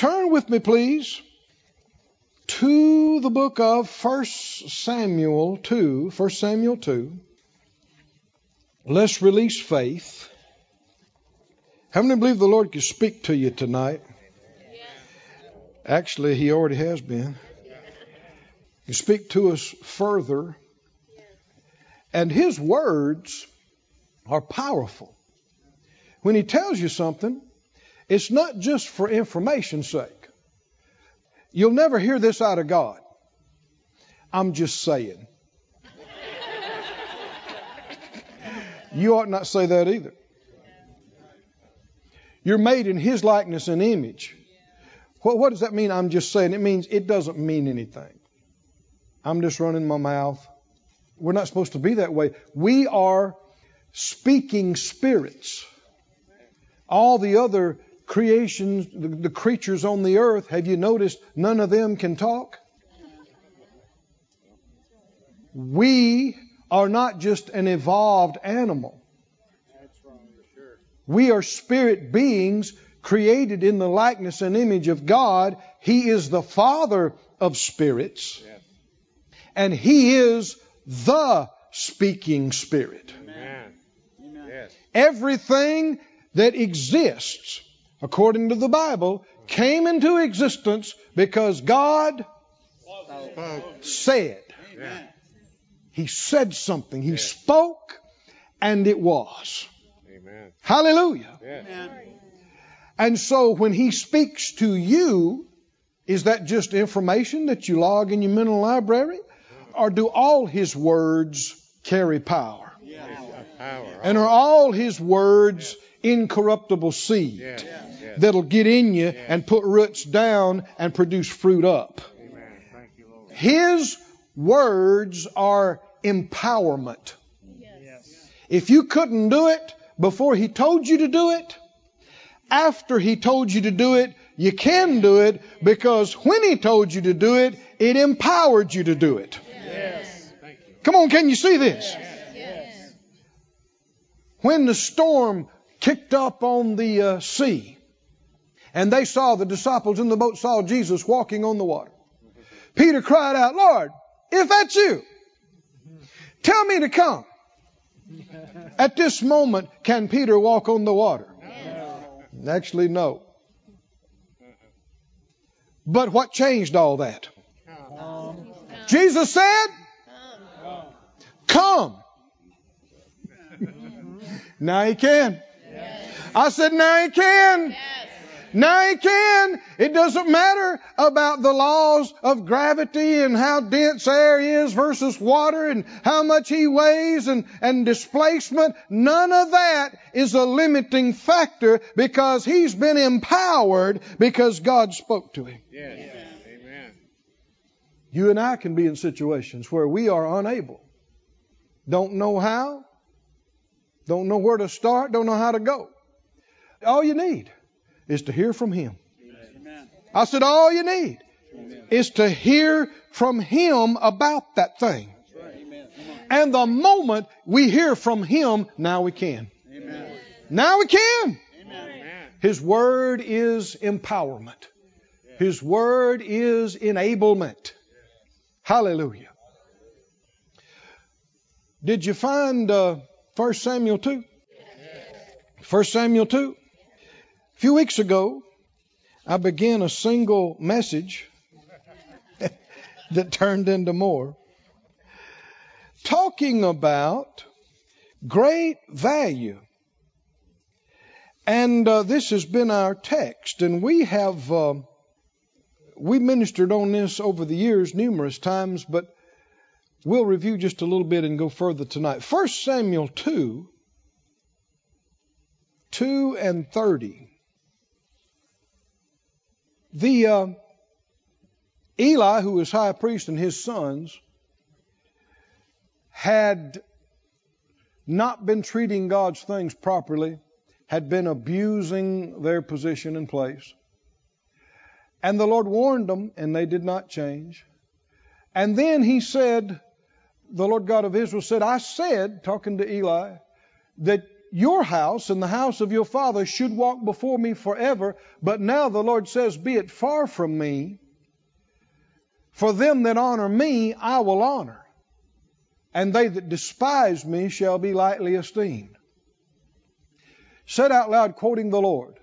Turn with me, please, to the book of 1 Samuel 2. 1 Samuel 2. Let's release faith. How many believe the Lord can speak to you tonight? Actually, He already has been. He speak to us further. And His words are powerful. When He tells you something, it's not just for information's sake. You'll never hear this out of God. I'm just saying. you ought not say that either. You're made in His likeness and image. What, what does that mean? I'm just saying. It means it doesn't mean anything. I'm just running my mouth. We're not supposed to be that way. We are speaking spirits. All the other creations, the, the creatures on the earth, have you noticed none of them can talk? We are not just an evolved animal. We are spirit beings created in the likeness and image of God. He is the Father of spirits. And He is the speaking Spirit. Amen. Everything that exists, according to the Bible, came into existence because God said. He said something. He spoke, and it was. Amen. Hallelujah. Yes. And so when he speaks to you, is that just information that you log in your mental library? Or do all his words carry power? A power. And are all his words incorruptible seed Yes. Yes. that'll get in you and put roots down and produce fruit up? Amen. Thank you, Lord. His words are empowerment. If you couldn't do it before he told you to do it, after he told you to do it, you can do it because when he told you to do it, it empowered you to do it. Thank. Come on, can you see this? When the storm kicked up on the uh, sea and they saw the disciples in the boat saw Jesus walking on the water, Peter cried out, Lord, if that's you, tell me to come. At this moment, can Peter walk on the water? Actually, no. But what changed all that? Jesus said, Come. now he can. I said, Now he can. Now he can. It doesn't matter about the laws of gravity and how dense air is versus water and how much he weighs and, and displacement. None of that is a limiting factor because he's been empowered because God spoke to him. Yes. Amen. You and I can be in situations where we are unable, don't know how, don't know where to start, don't know how to go. All you need is to hear from Him. I said, all you need is to hear from Him about that thing. And the moment we hear from Him, now we can. Now we can. Amen. His word is empowerment. His word is enablement. Hallelujah. Did you find uh, 1 Samuel 2? 1 Samuel 2? A few weeks ago, I began a single message that turned into more, talking about great value. And uh, this has been our text, and we have uh, we ministered on this over the years numerous times, but we'll review just a little bit and go further tonight. First Samuel two, two and thirty. The uh, Eli, who was high priest, and his sons had not been treating God's things properly, had been abusing their position and place. And the Lord warned them, and they did not change. And then he said, the Lord God of Israel said, I said, talking to Eli, that your house and the house of your father should walk before me forever. But now the Lord says, Be it far from me. For them that honor me, I will honor. And they that despise me shall be lightly esteemed. Said out loud, quoting the Lord,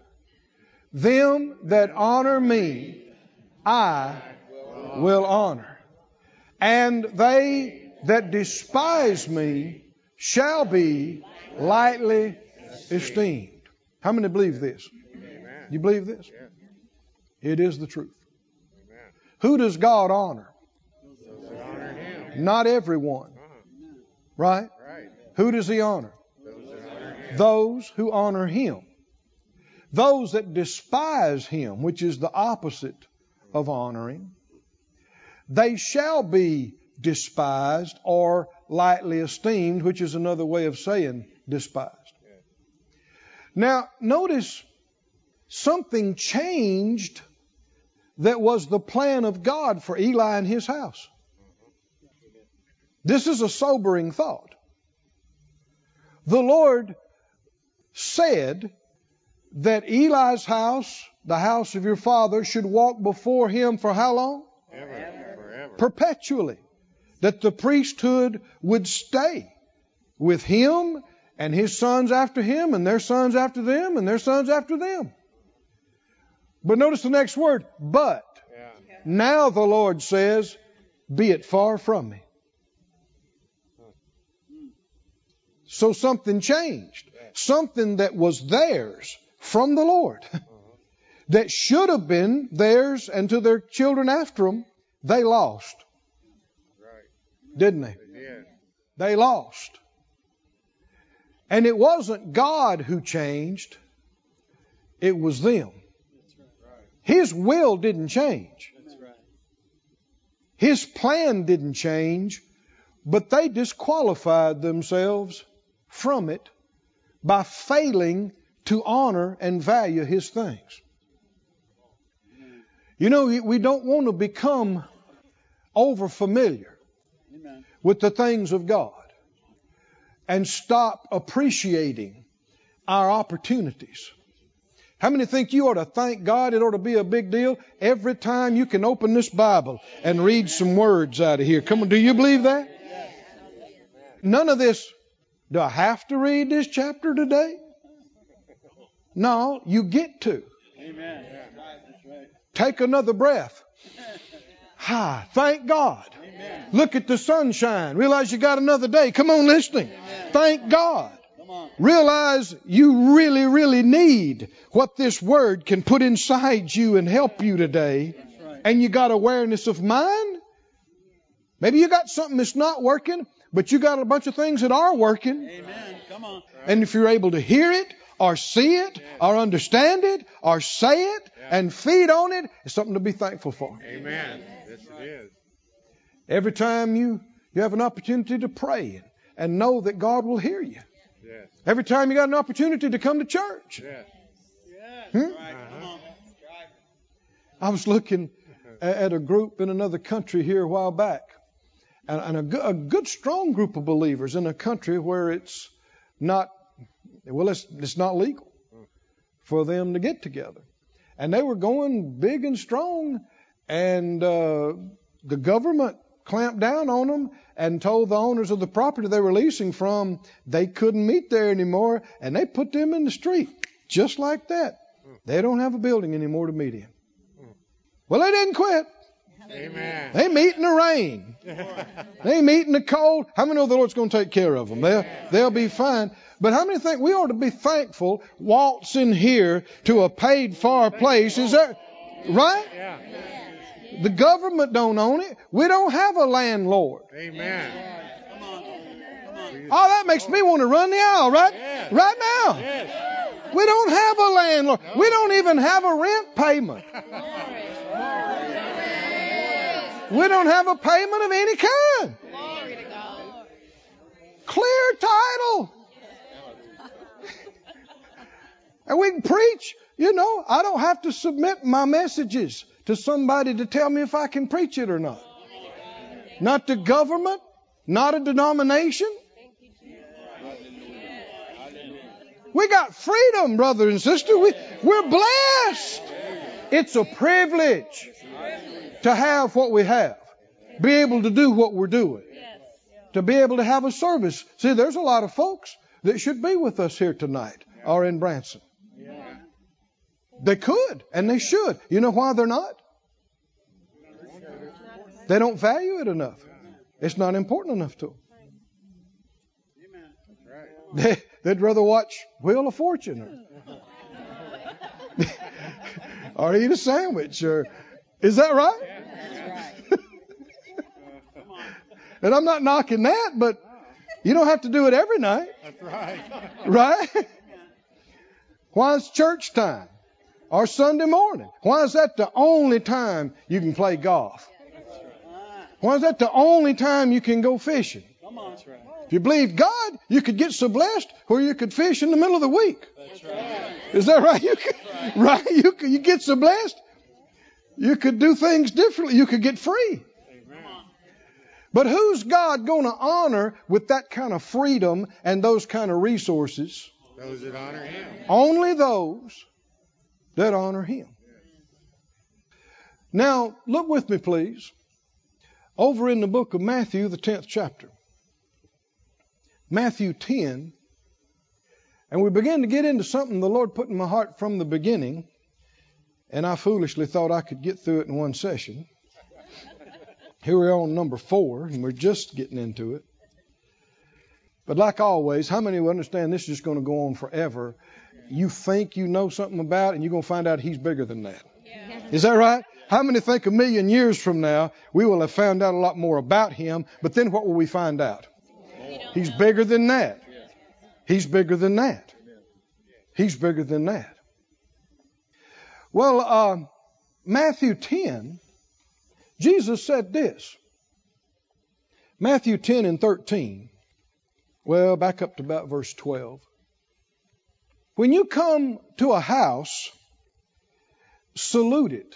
Them that honor me, I will honor. And they that despise me shall be lightly esteemed. How many believe this? You believe this? It is the truth. Who does God honor? Those that honor him. Not everyone, Uh-huh. right? Who does he honor? Those that honor him. Those who honor him. Those that despise him, which is the opposite of honoring, they shall be despised or lightly esteemed, which is another way of saying despised. Now, notice something changed that was the plan of God for Eli and his house. This is a sobering thought. The Lord said that Eli's house, the house of your father, should walk before him for how long? Ever. Forever. Perpetually. That the priesthood would stay with him and his sons after him and their sons after them and their sons after them. But notice the next word, but. Yeah. Now the Lord says, Be it far from me. So something changed. Something that was theirs from the Lord, that should have been theirs and to their children after them, they lost, didn't they? They. They lost. And it wasn't God who changed, it was them. His will didn't change. His plan didn't change, but they disqualified themselves from it by failing to honor and value His things. You know, we don't want to become over familiar with the things of God and stop appreciating our opportunities. How many think you ought to thank God? It ought to be a big deal every time you can open this Bible and read some words out of here. Come on, do you believe that? None of this. Do I have to read this chapter today? No, you get to. Amen. Take another breath. Hi, thank God. Amen. Look at the sunshine. Realize you got another day. Come on, listening. Thank God. Come on. Realize you really, really need what this word can put inside you and help you today. Right. And you got awareness of mind. Maybe you got something that's not working, but you got a bunch of things that are working. Amen. Come on. And if you're able to hear it, or see it, or understand it, or say it, and feed on it, it's something to be thankful for. Amen. Yes. Every time you, you have an opportunity to pray and know that God will hear you. Yes. Every time you got an opportunity to come to church. Yes. Yes. Hmm? Right. Come on. I was looking at a group in another country here a while back, and, and a, good, a good, strong group of believers in a country where it's not, well, it's, it's not legal for them to get together. And they were going big and strong, and uh, the government clamped down on them and told the owners of the property they were leasing from they couldn't meet there anymore, and they put them in the street just like that. They don't have a building anymore to meet in. Well, they didn't quit. Amen. They meet in the rain. They meet in the cold. How many know the Lord's going to take care of them? They'll, they'll be fine. But how many think we ought to be thankful waltzing here to a paid for place? Is that right? Yeah. The government don't own it. We don't have a landlord. Amen. Come on. Come on. Oh, that makes me want to run the aisle, right? Yeah. Right now. Yes. We don't have a landlord. We don't even have a rent payment. We don't have a payment of any kind. Clear title. And we can preach. You know, I don't have to submit my messages to somebody to tell me if I can preach it or not. Not the government, not a denomination. We got freedom, brother and sister. We, we're blessed. It's a privilege to have what we have, be able to do what we're doing, to be able to have a service. See, there's a lot of folks that should be with us here tonight or in Branson. They could and they should. You know why they're not? They don't value it enough. It's not important enough to them. They, they'd rather watch Wheel of Fortune or, or eat a sandwich or is that right? and I'm not knocking that, but you don't have to do it every night. That's right. Right? Why is church time or Sunday morning? Why is that the only time you can play golf? Why is that the only time you can go fishing? Come on. That's right. If you believe God, you could get so blessed where you could fish in the middle of the week. Is that right? You could, right? You could, you get so blessed. You could do things differently. You could get free. But who's God going to honor with that kind of freedom and those kind of resources? Those that honor Him. Only those that honor Him. Now, look with me, please, over in the book of Matthew, the 10th chapter. Matthew 10. And we begin to get into something the Lord put in my heart from the beginning. And I foolishly thought I could get through it in one session. Here we're on number four, and we're just getting into it. But like always, how many will understand this is just going to go on forever? You think you know something about, and you're going to find out He's bigger than that. Is that right? How many think a million years from now we will have found out a lot more about Him? But then what will we find out? He's bigger than that. He's bigger than that. He's bigger than that. Well, uh, Matthew 10, Jesus said this. Matthew 10 and 13. Well, back up to about verse 12. When you come to a house, salute it.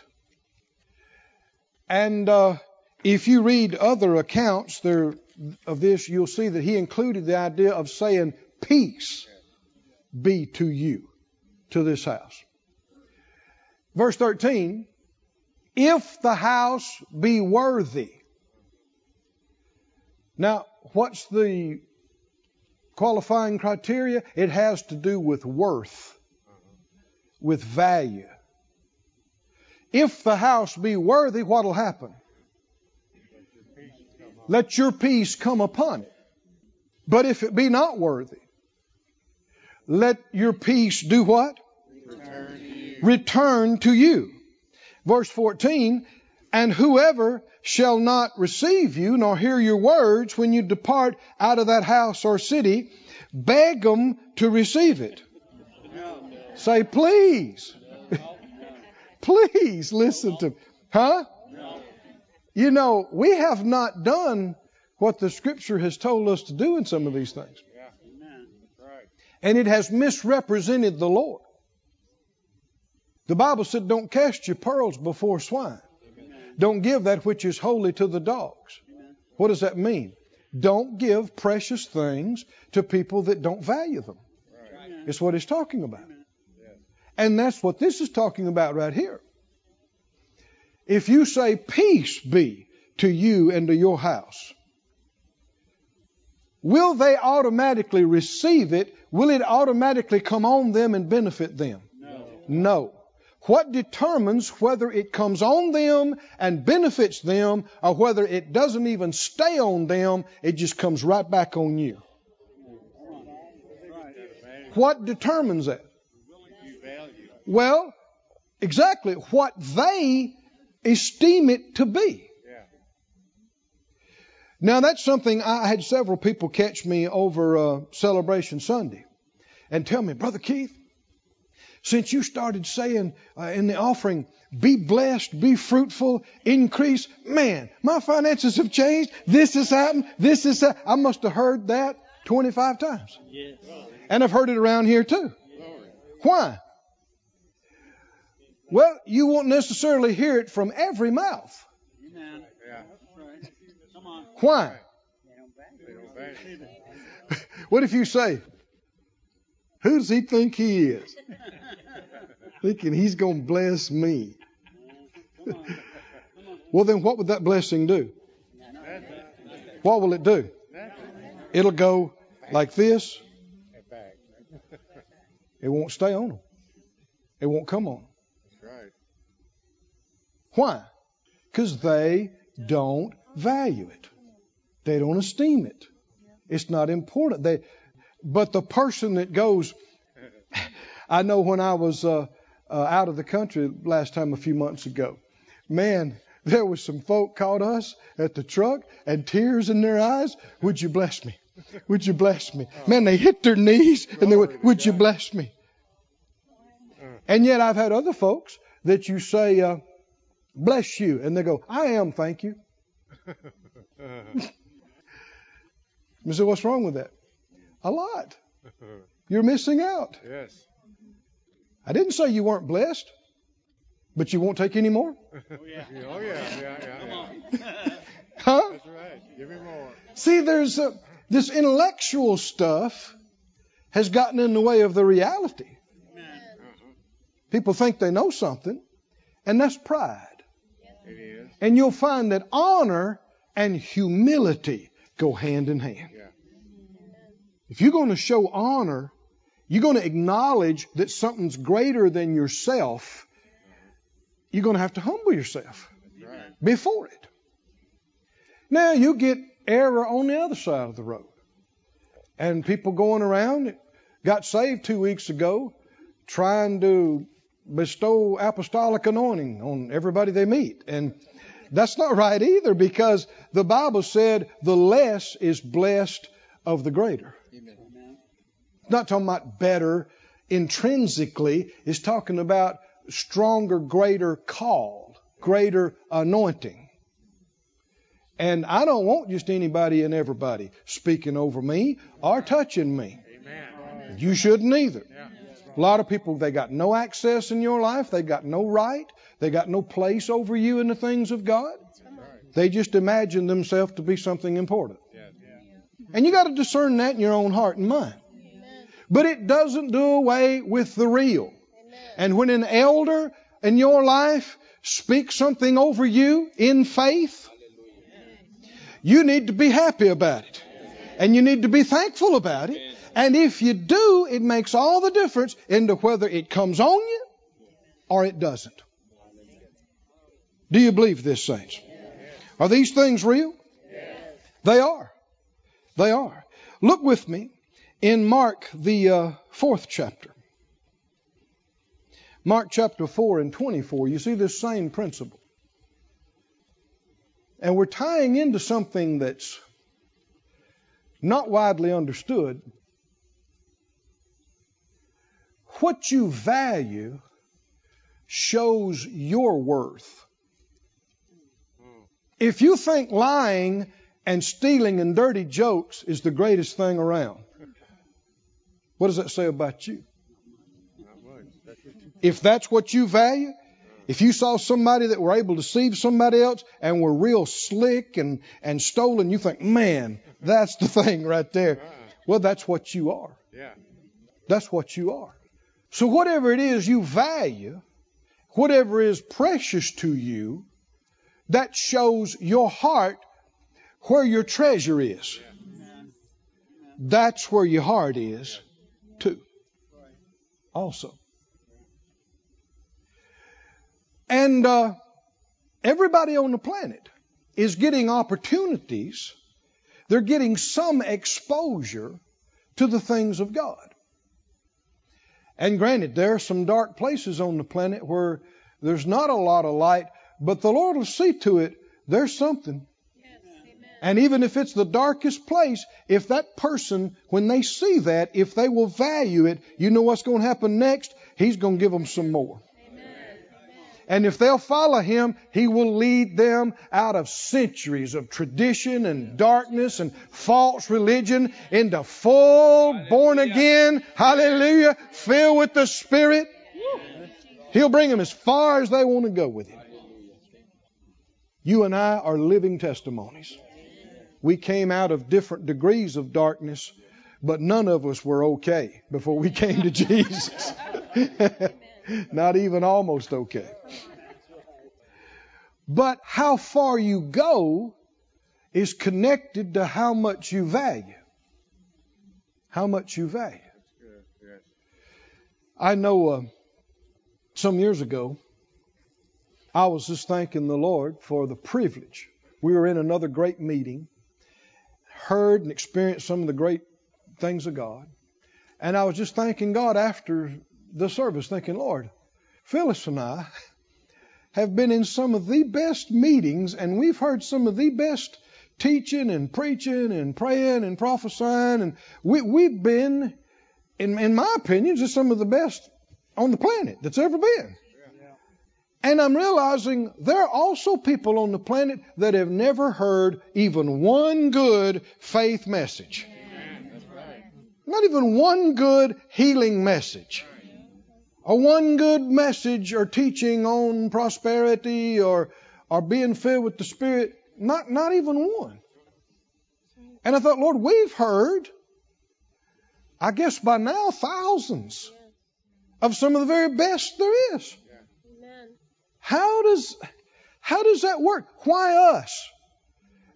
And uh, if you read other accounts there of this, you'll see that he included the idea of saying, Peace be to you, to this house. Verse 13, if the house be worthy. Now, what's the qualifying criteria? It has to do with worth, with value. If the house be worthy, what'll happen? Let your peace come upon it. But if it be not worthy, let your peace do what? Return to you. Return to you. Verse 14, and whoever shall not receive you nor hear your words when you depart out of that house or city, beg them to receive it. Say, please. please listen to, me. huh? You know, we have not done what the scripture has told us to do in some of these things. And it has misrepresented the Lord. The Bible said, don't cast your pearls before swine. Don't give that which is holy to the dogs. What does that mean? Don't give precious things to people that don't value them. It's what he's talking about. And that's what this is talking about right here. If you say, Peace be to you and to your house, will they automatically receive it? Will it automatically come on them and benefit them? No. No. What determines whether it comes on them and benefits them or whether it doesn't even stay on them, it just comes right back on you? What determines that? Well, exactly what they esteem it to be. Now, that's something I had several people catch me over uh, Celebration Sunday and tell me, Brother Keith, since you started saying uh, in the offering, be blessed, be fruitful, increase, man, my finances have changed. This has happened. This is that. I must have heard that 25 times. Yes. And I've heard it around here too. Why? Well, you won't necessarily hear it from every mouth. Amen. Yeah. That's right. Come on. Why? They don't value it. What if you say, Who does he think he is? Thinking he's going to bless me. Come on. Come on. Well, then what would that blessing do? What will it do? It'll go like this. It won't stay on them. It won't come on. Right. Why? Because they don't value it. They don't esteem it. It's not important. They, but the person that goes, I know when I was uh, uh, out of the country last time a few months ago, man, there was some folk caught us at the truck and tears in their eyes. Would you bless me? Would you bless me? Man, they hit their knees and they would, would you bless me? And yet I've had other folks that you say, uh, bless you. And they go, I am, thank you. You say, what's wrong with that? A lot. You're missing out. yes. I didn't say you weren't blessed, but you won't take any more? Oh, yeah. Oh, yeah, yeah, yeah, Come yeah. on. Huh? That's right. Give me more. See, there's a, this intellectual stuff has gotten in the way of the reality. Amen. People think they know something, and that's pride. It is. And you'll find that honor and humility go hand in hand. If you're going to show honor, you're going to acknowledge that something's greater than yourself. You're going to have to humble yourself right. before it. Now you get error on the other side of the road. And people going around got saved two weeks ago trying to bestow apostolic anointing on everybody they meet. And that's not right either because the Bible said the less is blessed of the greater. Amen. It's not talking about better intrinsically, it's talking about stronger, greater call, greater anointing. And I don't want just anybody and everybody speaking over me or touching me. Amen. You shouldn't either. Yeah. A lot of people, they got no access in your life. They got no right. They got no place over you in the things of God. They just imagine themselves to be something important. Yeah. And you got to discern that in your own heart and mind. But it doesn't do away with the real. And when an elder in your life speaks something over you in faith, you need to be happy about it. And you need to be thankful about it. And if you do, it makes all the difference into whether it comes on you or it doesn't. Do you believe this, saints? Are these things real? They are. They are. Look with me in Mark, the uh, fourth chapter. Mark chapter 4 and 24. You see this same principle. And we're tying into something that's not widely understood. What you value shows your worth. If you think lying and stealing and dirty jokes is the greatest thing around, what does that say about you? If that's what you value, if you saw somebody that were able to deceive somebody else and were real slick and, and stolen, you think, man, that's the thing right there. Well, that's what you are. That's what you are. So whatever it is you value, whatever is precious to you, that shows your heart where your treasure is. That's where your heart is, too. Also. And uh, everybody on the planet is getting opportunities. They're getting some exposure to the things of God. And granted, there are some dark places on the planet where there's not a lot of light, but the Lord will see to it there's something. And even if it's the darkest place, if that person, when they see that, if they will value it, you know what's going to happen next? He's going to give them some more. And if they'll follow him, he will lead them out of centuries of tradition and darkness and false religion into full born again, hallelujah, filled with the Spirit. He'll bring them as far as they want to go with him. You and I are living testimonies. We came out of different degrees of darkness, but none of us were okay before we came to Jesus. Not even almost okay. But how far you go is connected to how much you value. How much you value. I know uh, some years ago, I was just thanking the Lord for the privilege. We were in another great meeting, heard and experienced some of the great things of God. And I was just thanking God after the service, thinking, Lord, Phyllis and I have been in some of the best meetings, and we've heard some of the best teaching and preaching and praying and prophesying, and we, we've been, in, in my opinion, just some of the best on the planet that's ever been. And I'm realizing there are also people on the planet that have never heard even one good faith message. Not even one good healing message. Or one good message or teaching on prosperity or, or being filled with the Spirit. Not, not even one. And I thought, Lord, we've heard, I guess by now, thousands of some of the very best there is. How does how does that work? Why us?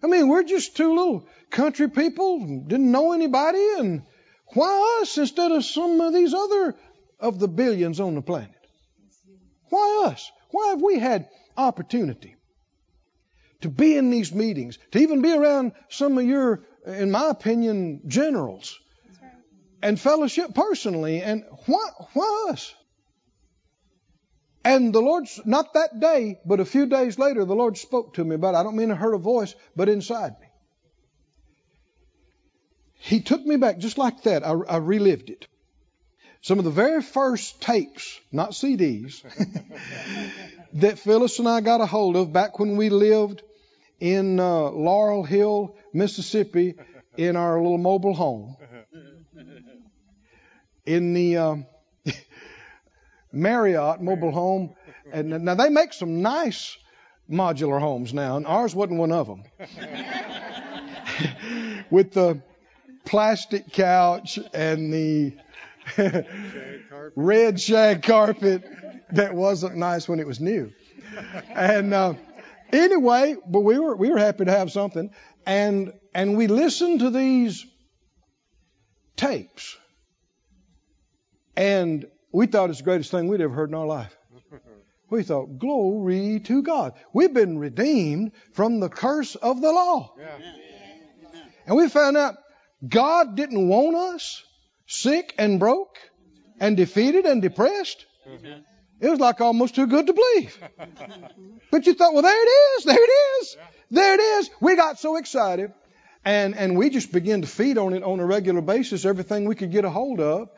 I mean, we're just two little country people, didn't know anybody, and why us instead of some of these other of the billions on the planet? Why us? Why have we had opportunity to be in these meetings, to even be around some of your, in my opinion, generals, and fellowship personally? And why, why us? And the Lord, not that day, but a few days later, the Lord spoke to me about it. I don't mean I heard a voice, but inside me. He took me back just like that. I, I relived it. Some of the very first tapes, not CDs, that Phyllis and I got a hold of back when we lived in uh, Laurel Hill, Mississippi, in our little mobile home. In the. Uh, Marriott mobile home. And now they make some nice modular homes now, and ours wasn't one of them. With the plastic couch and the red shag carpet that wasn't nice when it was new. And uh, anyway, but we were we were happy to have something, and and we listened to these tapes, and we thought it's the greatest thing we'd ever heard in our life. We thought, glory to God. We've been redeemed from the curse of the law. And we found out God didn't want us sick and broke and defeated and depressed. Mm-hmm. It was like almost too good to believe. But you thought, well, there it is, there it is, there it is. We got so excited. And, and we just began to feed on it on a regular basis, everything we could get a hold of.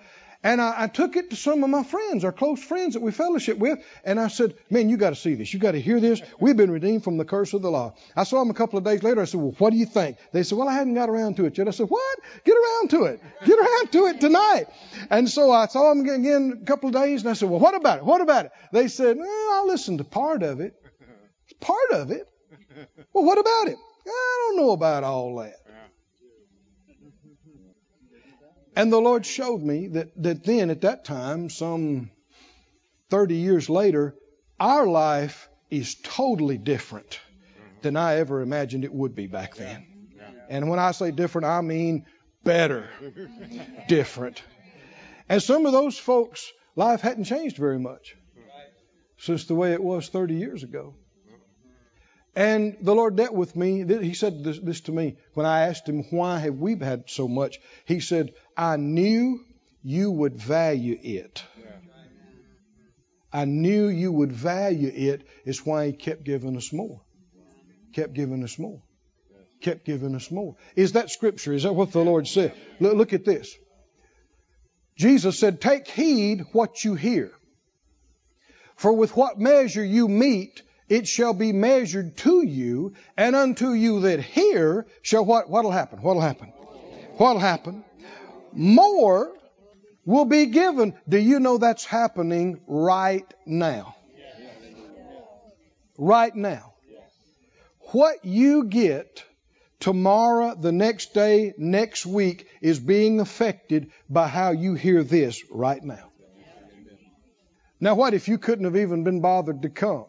And I, I, took it to some of my friends, our close friends that we fellowship with, and I said, Man, you got to see this. You got to hear this. We've been redeemed from the curse of the law. I saw them a couple of days later. I said, Well, what do you think? They said, Well, I haven't got around to it yet. I said, What? Get around to it. Get around to it tonight. And so I saw them again a couple of days, and I said, Well, what about it? What about it? They said, I listened to part of it. Part of it? Well, what about it? I don't know about all that. And the Lord showed me that, that then, at that time, some 30 years later, our life is totally different than I ever imagined it would be back then. And when I say different, I mean better. different. And some of those folks' life hadn't changed very much since the way it was 30 years ago. And the Lord dealt with me. He said this, this, to me when I asked him, Why have we had so much? He said, I knew you would value it. I knew you would value it. it, is why he kept giving us more. Kept giving us more. Kept giving us more. Is that scripture? Is that what the Lord said? Look, look at this. Jesus said, Take heed what you hear. For with what measure you meet, it shall be measured to you, and unto you that hear shall what? What'll happen? What'll happen? What'll happen? More will be given. Do you know that's happening right now? Right now. What you get tomorrow, the next day, next week is being affected by how you hear this right now. Now, what if you couldn't have even been bothered to come?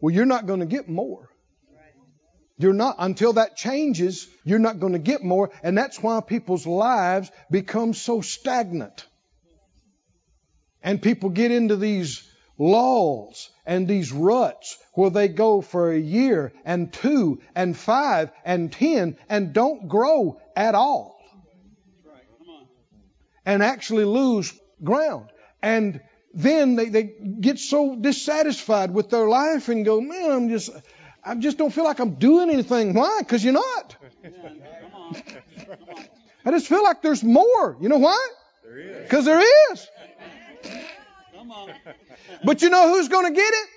Well, you're not going to get more. You're not, until that changes, you're not going to get more. And that's why people's lives become so stagnant. And people get into these lulls and these ruts where they go for a year and two and five and ten and don't grow at all. And actually lose ground. And then they, they get so dissatisfied with their life and go, man, I'm just, I just don't feel like I'm doing anything. Why? Because you're not. I just feel like there's more. You know why? Because there is. Come on. But you know who's going to get it?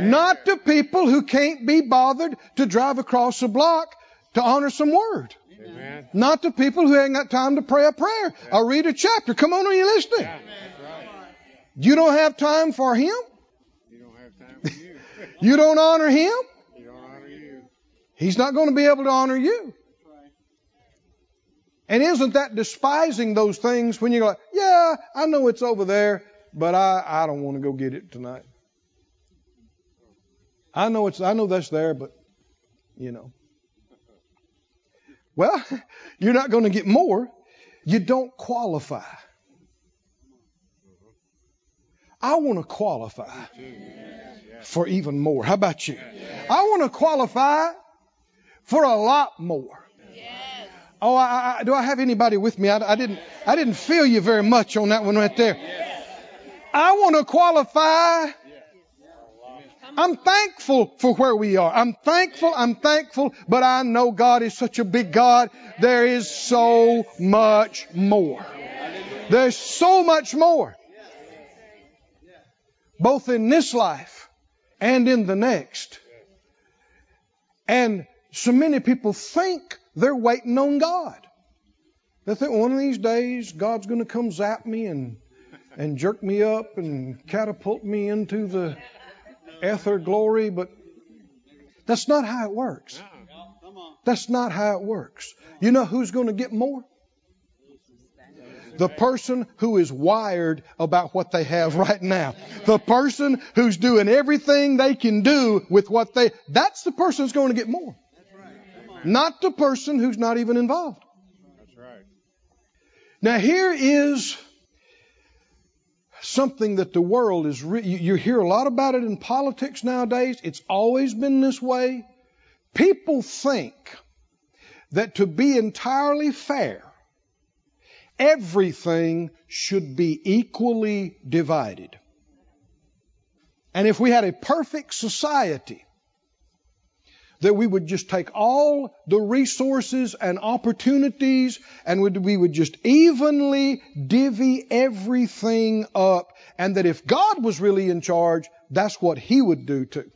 Not the people who can't be bothered to drive across a block to honor some word. Amen. Not the people who ain't got time to pray a prayer or read a chapter. Come on, are you listening? That's right. You don't have time for him. You don't have time for you. You don't honor him. You don't honor you. He's not going to be able to honor you. And isn't that despising those things when you go, yeah, I know it's over there, but I, I don't want to go get it tonight. I know it's I know that's there, but you know. Well, you're not going to get more. You don't qualify. I want to qualify for even more. How about you? I want to qualify for a lot more. Oh, I, I, do I have anybody with me? I, I didn't. I didn't feel you very much on that one right there. I want to qualify. I'm thankful for where we are. I'm thankful. I'm thankful. But I know God is such a big God. There is so much more. There's so much more. Both in this life and in the next. And so many people think they're waiting on God. They think one of these days God's going to come zap me and and jerk me up and catapult me into the ether glory, but that's not how it works. That's not how it works. You know who's going to get more? The person who is wired about what they have right now. The person who's doing everything they can do with what they, that's the person who's going to get more. Not the person who's not even involved. That's right. Now here is something that the world is, re- you, you hear a lot about it in politics nowadays. It's always been this way. People think that to be entirely fair, everything should be equally divided. And if we had a perfect society, that we would just take all the resources and opportunities and we would just evenly divvy everything up and that if God was really in charge, that's what he would do too.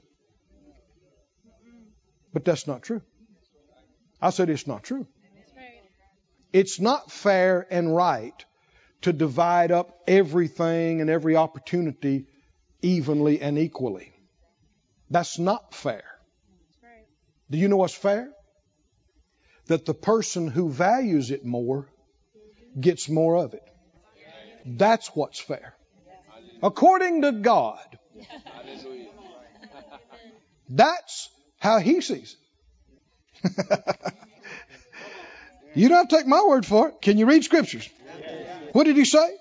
But that's not true. I said it's not true. It's not fair and right to divide up everything and every opportunity evenly and equally. That's not fair. Do you know what's fair? That the person who values it more gets more of it. That's what's fair. According to God. That's how He sees it. you don't have to take my word for it. Can you read scriptures? What did He say?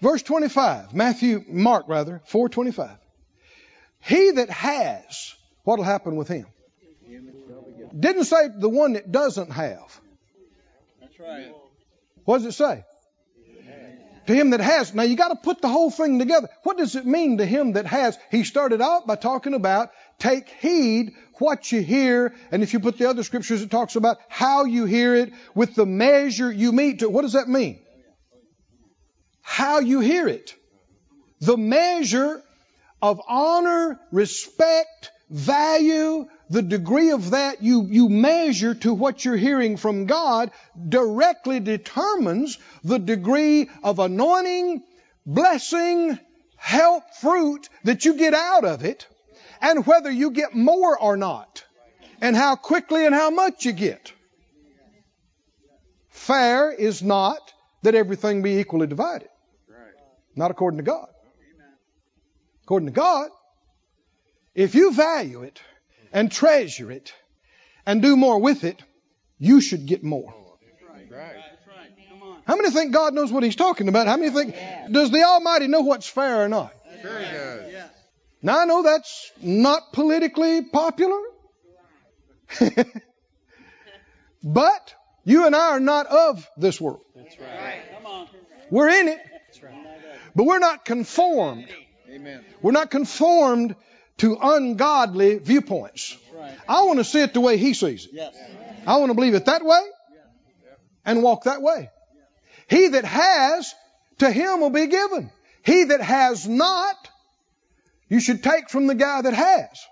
Verse 25, Matthew, Mark rather, 425. He that has, what'll happen with him? Didn't say the one that doesn't have. That's right. What does it say? To him that has. Now you got to put the whole thing together. What does it mean to him that has? He started out by talking about take heed what you hear, and if you put the other scriptures, it talks about how you hear it with the measure you meet to. What does that mean? How you hear it. The measure of honor, respect, value, the degree of that you, you measure to what you're hearing from God directly determines the degree of anointing, blessing, help, fruit that you get out of it. and whether you get more or not, and how quickly and how much you get. Fair is not that everything be equally divided. Not according to God. According to God, if you value it and treasure it and do more with it, you should get more. How many think God knows what He's talking about? How many think, does the Almighty know what's fair or not? Sure. Now I know that's not politically popular. but you and I are not of this world. That's right. We're in it, but we're not conformed. Amen. We're not conformed to ungodly viewpoints. Right. I want to see it the way He sees it. Yes. I want to believe it that way and walk that way. He that has, to him will be given. He that has not, you should take from the guy that has.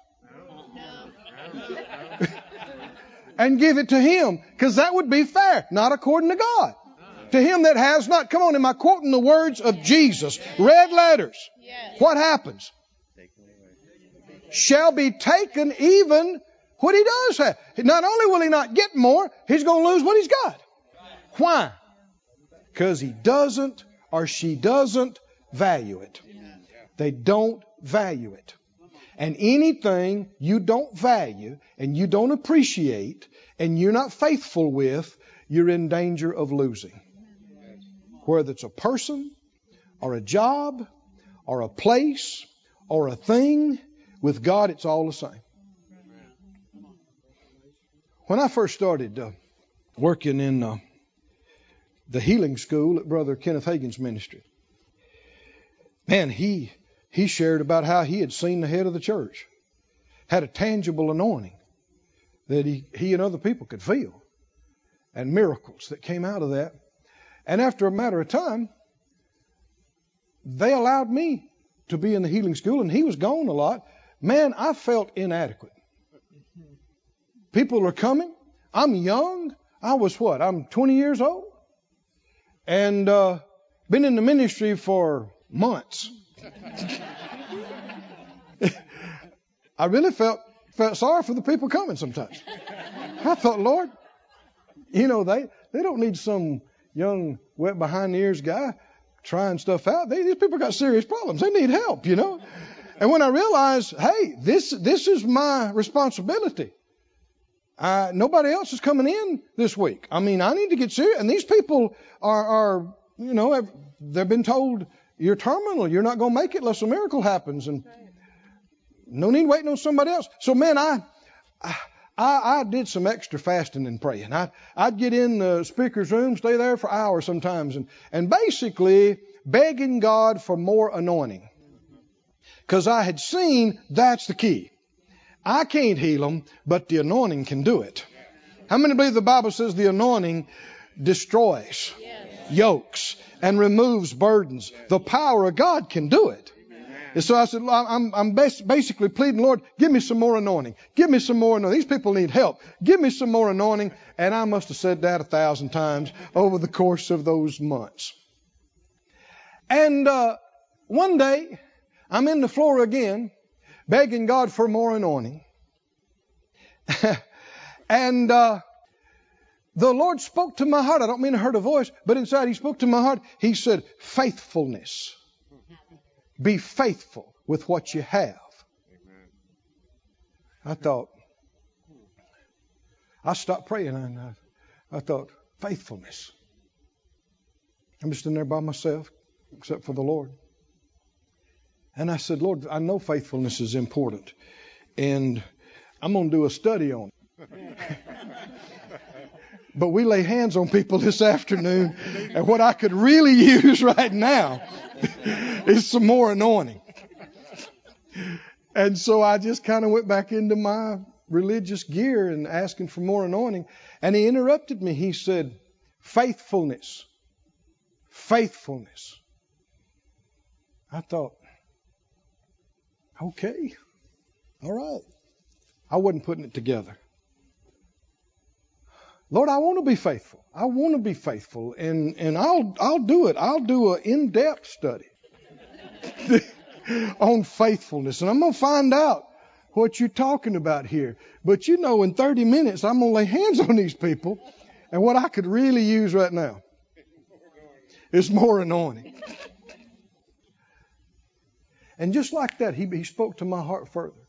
and give it to him, because that would be fair, not according to God. To him that has not, come on, am I quoting the words of Jesus? Red letters. What happens? Shall be taken even what he does have. Not only will he not get more, he's going to lose what he's got. Why? Because he doesn't or she doesn't value it. They don't value it. And anything you don't value and you don't appreciate and you're not faithful with, you're in danger of losing. Whether it's a person or a job or a place or a thing, with God it's all the same. When I first started uh, working in uh, the healing school at Brother Kenneth Hagin's ministry, man, he he shared about how he had seen the head of the church, had a tangible anointing that he, he and other people could feel, and miracles that came out of that. And after a matter of time, they allowed me to be in the healing school, and he was gone a lot. Man, I felt inadequate. People are coming. I'm young. I was what? I'm 20 years old, and uh, been in the ministry for months. I really felt felt sorry for the people coming sometimes. I thought, Lord, you know they they don't need some young wet behind the ears guy trying stuff out. They, these people got serious problems. They need help, you know. And when I realized, hey, this this is my responsibility. Uh, nobody else is coming in this week. I mean, I need to get serious. And these people are, are you know, have, they've been told you're terminal. You're not going to make it unless a miracle happens. And no need waiting on somebody else. So, man, I, I, I did some extra fasting and praying. I, I'd get in the speaker's room, stay there for hours sometimes, and, and basically begging God for more anointing. Because I had seen that's the key. I can't heal them, but the anointing can do it. How many believe the Bible says the anointing destroys yokes and removes burdens? The power of God can do it. And so I said, I'm, I'm basically pleading, Lord, give me some more anointing. Give me some more anointing. These people need help. Give me some more anointing. And I must have said that a thousand times over the course of those months. And uh, one day, I'm in the floor again, begging God for more anointing. and uh, the Lord spoke to my heart. I don't mean I heard a voice, but inside He spoke to my heart. He said, faithfulness. Be faithful with what you have. I thought, I stopped praying and I, I thought, faithfulness. I'm just in there by myself, except for the Lord. And I said, Lord, I know faithfulness is important. And I'm going to do a study on it. but we lay hands on people this afternoon. And what I could really use right now is some more anointing. And so I just kind of went back into my religious gear and asking for more anointing. And he interrupted me. He said, faithfulness. Faithfulness. I thought, Okay. All right. I wasn't putting it together. Lord, I want to be faithful. I want to be faithful, and and I'll I'll do it. I'll do an in-depth study on faithfulness, and I'm gonna find out what you're talking about here. But you know, in 30 minutes, I'm to lay hands on these people. And what I could really use right now is more anointing. And just like that, he, he spoke to my heart further.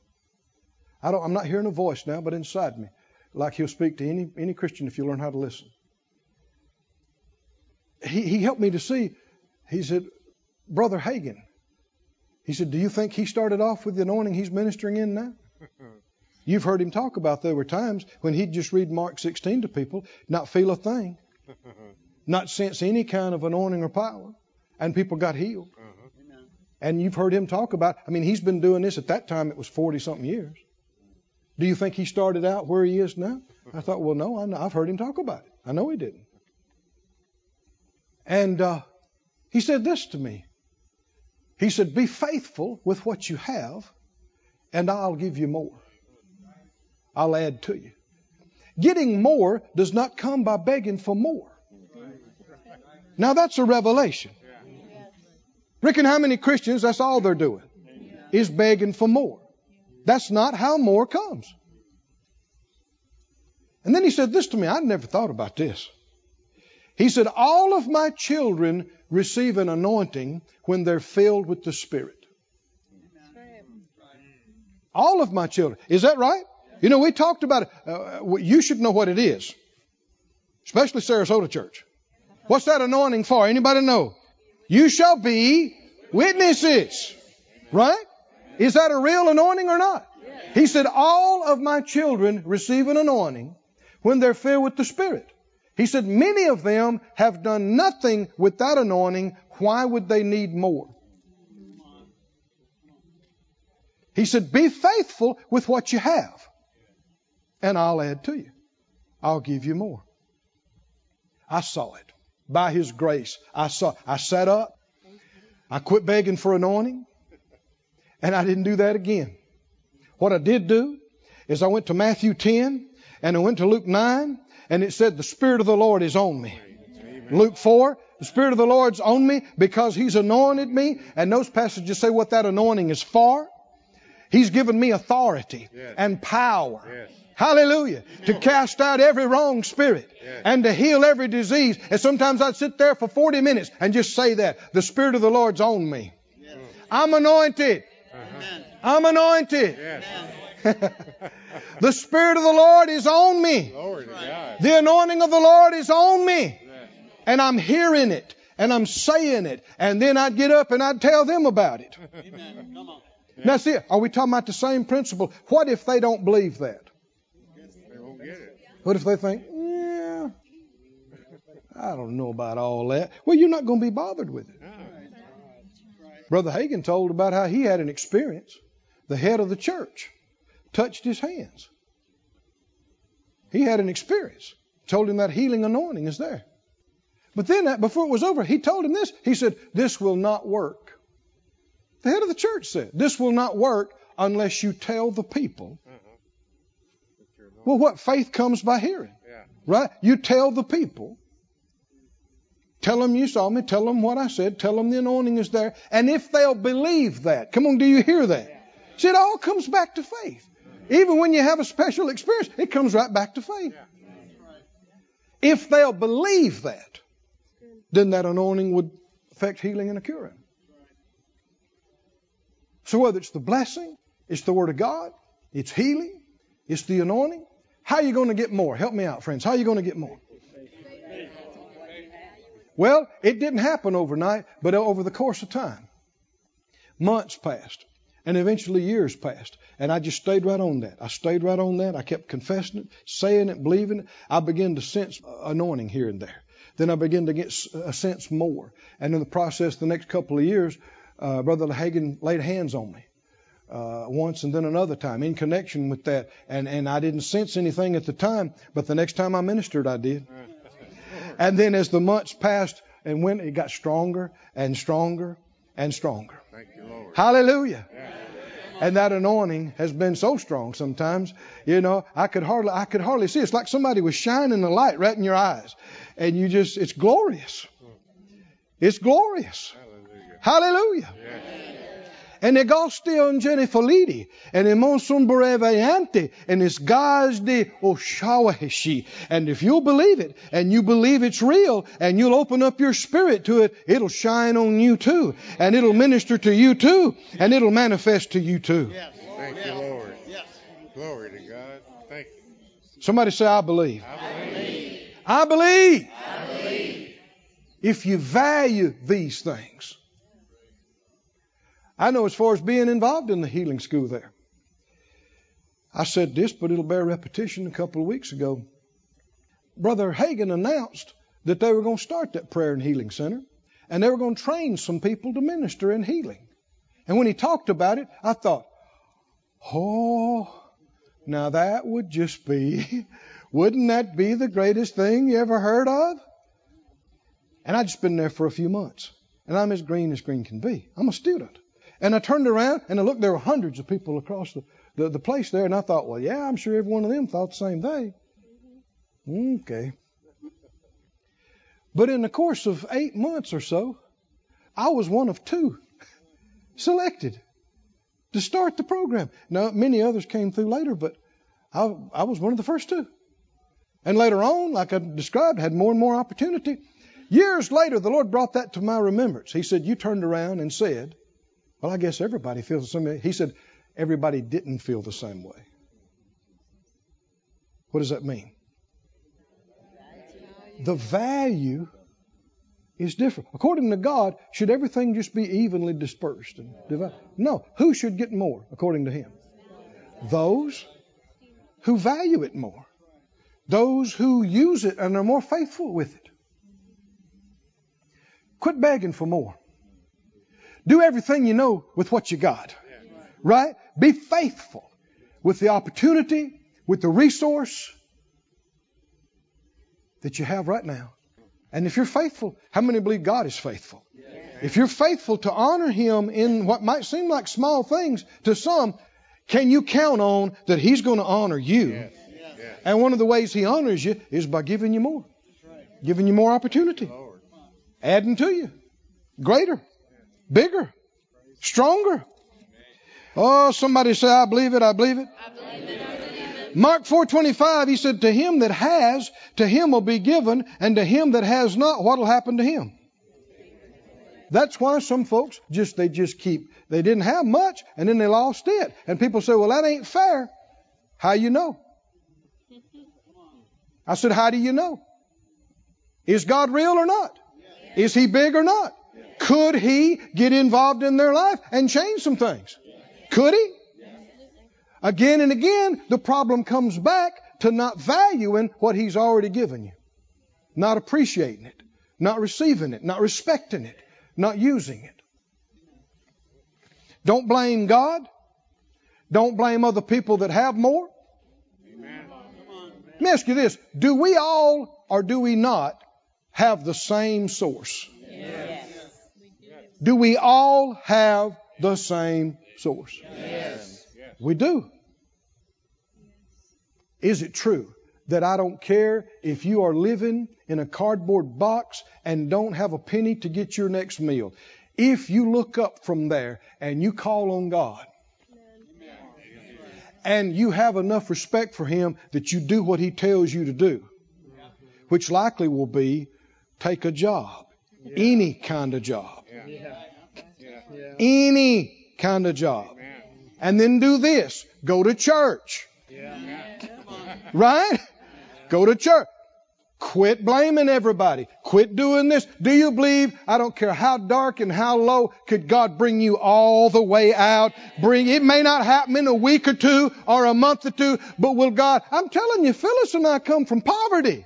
I don't, I'm not hearing a voice now, but inside me, like he'll speak to any, any Christian if you learn how to listen. He, he helped me to see, he said, Brother Hagin, he said, Do you think he started off with the anointing he's ministering in now? You've heard him talk about there were times when he'd just read Mark 16 to people, not feel a thing, not sense any kind of anointing or power, and people got healed. And you've heard him talk about, I mean, he's been doing this at that time, it was 40 something years. Do you think he started out where he is now? I thought, well, no, I have heard him talk about it. I know he didn't. And uh, he said this to me. He said, Be faithful with what you have, and I'll give you more. I'll add to you. Getting more does not come by begging for more. Now that's a revelation. Reckon how many Christians, that's all they're doing, is begging for more. That's not how more comes. And then he said this to me. I'd never thought about this. He said, All of my children receive an anointing when they're filled with the Spirit. All of my children. Is that right? You know, we talked about it. Uh, you should know what it is, especially Sarasota Church. What's that anointing for? Anybody know? You shall be witnesses. Right? Is that a real anointing or not? He said, All of my children receive an anointing when they're filled with the Spirit. He said, Many of them have done nothing with that anointing. Why would they need more? He said, Be faithful with what you have, and I'll add to you. I'll give you more. I saw it. By His grace, I saw. I sat up. I quit begging for anointing, and I didn't do that again. What I did do is I went to Matthew 10 and I went to Luke 9 and it said, The Spirit of the Lord is on me. Luke 4, the Spirit of the Lord's on me because He's anointed me. And those passages say what that anointing is for. He's given me authority Yes. and power. Yes. Hallelujah. To cast out every wrong spirit Yes. and to heal every disease. And sometimes I'd sit there for 40 minutes and just say that. The Spirit of the Lord's on me. I'm anointed. Uh-huh. I'm anointed. Yes. The Spirit of the Lord is on me. Glory. The anointing of the Lord is on me. Yes. And I'm hearing it. And I'm saying it. And then I'd get up and I'd tell them about it. Amen. Come on. Now see, are we talking about the same principle? What if they don't believe that? They won't get it. What if they think, yeah, I don't know about all that. Well, you're not going to be bothered with it. Brother Hagin told about how he had an experience. The head of the church touched his hands. He had an experience. Told him that healing anointing is there. But then, before it was over, he told him this. He said, This will not work. The head of the church said, This will not work unless you tell the people. Uh-huh. But you're not. Well, what? Faith comes by hearing. Yeah. Right? You tell the people. Tell them you saw me. Tell them what I said. Tell them the anointing is there. And if they'll believe that, come on, do you hear that? See, it all comes back to faith. Even when you have a special experience, it comes right back to faith. If they'll believe that, then that anointing would affect healing and a curing. So whether it's the blessing, it's the Word of God, it's healing, it's the anointing, how are you going to get more? Help me out, friends. How are you going to get more? Well, it didn't happen overnight, but over the course of time. Months passed, and eventually years passed, and I just stayed right on that. I stayed right on that. I kept confessing it, saying it, believing it. I began to sense anointing here and there. Then I began to get a sense more. And in the process, the next couple of years, uh, Brother Hagin laid hands on me uh, once and then another time in connection with that. And, and I didn't sense anything at the time, but the next time I ministered, I did. And then as the months passed and went, it got stronger and stronger and stronger. Thank you, Lord. Hallelujah. And that anointing has been so strong sometimes, you know, I could hardly I could hardly see. It's like somebody was shining the light right in your eyes. And you just it's glorious. It's glorious. Hallelujah. Hallelujah. Yes. En egosti ongene folidi, and emonson bereveante, and is de oh, oshawaheshi. And if you'll believe it, and you believe it's real, and you'll open up your spirit to it, it'll shine on you too, and it'll minister to you too, and it'll manifest to you too. Yes. Thank you, Lord. Yes. Glory to God. Thank you. Somebody say, I believe. I believe. I believe. I believe. If you value these things, I know as far as being involved in the healing school there. I said this, but it'll bear repetition a couple of weeks ago. Brother Hagin announced that they were going to start that prayer and healing center, and they were going to train some people to minister in healing. And when he talked about it, I thought, oh, now that would just be, wouldn't that be the greatest thing you ever heard of? And I'd just been there for a few months, and I'm as green as green can be. I'm a student. And I turned around and I looked, there were hundreds of people across the, the, the place there, and I thought, well, yeah, I'm sure every one of them thought the same thing. Okay. But in the course of eight months or so, I was one of two selected to start the program. Now, many others came through later, but I, I was one of the first two. And later on, like I described, had more and more opportunity. Years later, the Lord brought that to my remembrance. He said, You turned around and said, well, I guess everybody feels the same way. He said everybody didn't feel the same way. What does that mean? The value is different. According to God, should everything just be evenly dispersed and divided? No. Who should get more, according to Him? Those who value it more. Those who use it and are more faithful with it. Quit begging for more. Do everything you know with what you got. Right? Be faithful with the opportunity, with the resource that you have right now. And if you're faithful, how many believe God is faithful? If you're faithful to honor Him in what might seem like small things to some, can you count on that He's going to honor you? And one of the ways He honors you is by giving you more, giving you more opportunity, adding to you, greater bigger, stronger. Oh, somebody say, I believe it, I believe it. I believe it. Mark 4.25, he said, to him that has, to him will be given, and to him that has not, what will happen to him? That's why some folks just, they just keep, they didn't have much, and then they lost it. And people say, well, that ain't fair. How you know? I said, how do you know? Is God real or not? Is he big or not? Could he get involved in their life and change some things? Could he? Again and again, the problem comes back to not valuing what he's already given you, not appreciating it, not receiving it, not respecting it, not using it. Don't blame God. Don't blame other people that have more. Let me ask you this Do we all or do we not have the same source? Yes. Do we all have the same source? Yes. We do. Is it true that I don't care if you are living in a cardboard box and don't have a penny to get your next meal? If you look up from there and you call on God, and you have enough respect for Him that you do what He tells you to do, which likely will be take a job, any kind of job. Any kind of job. And then do this go to church. Right? Go to church. Quit blaming everybody. Quit doing this. Do you believe, I don't care how dark and how low, could God bring you all the way out? Bring, it may not happen in a week or two or a month or two, but will God, I'm telling you, Phyllis and I come from poverty.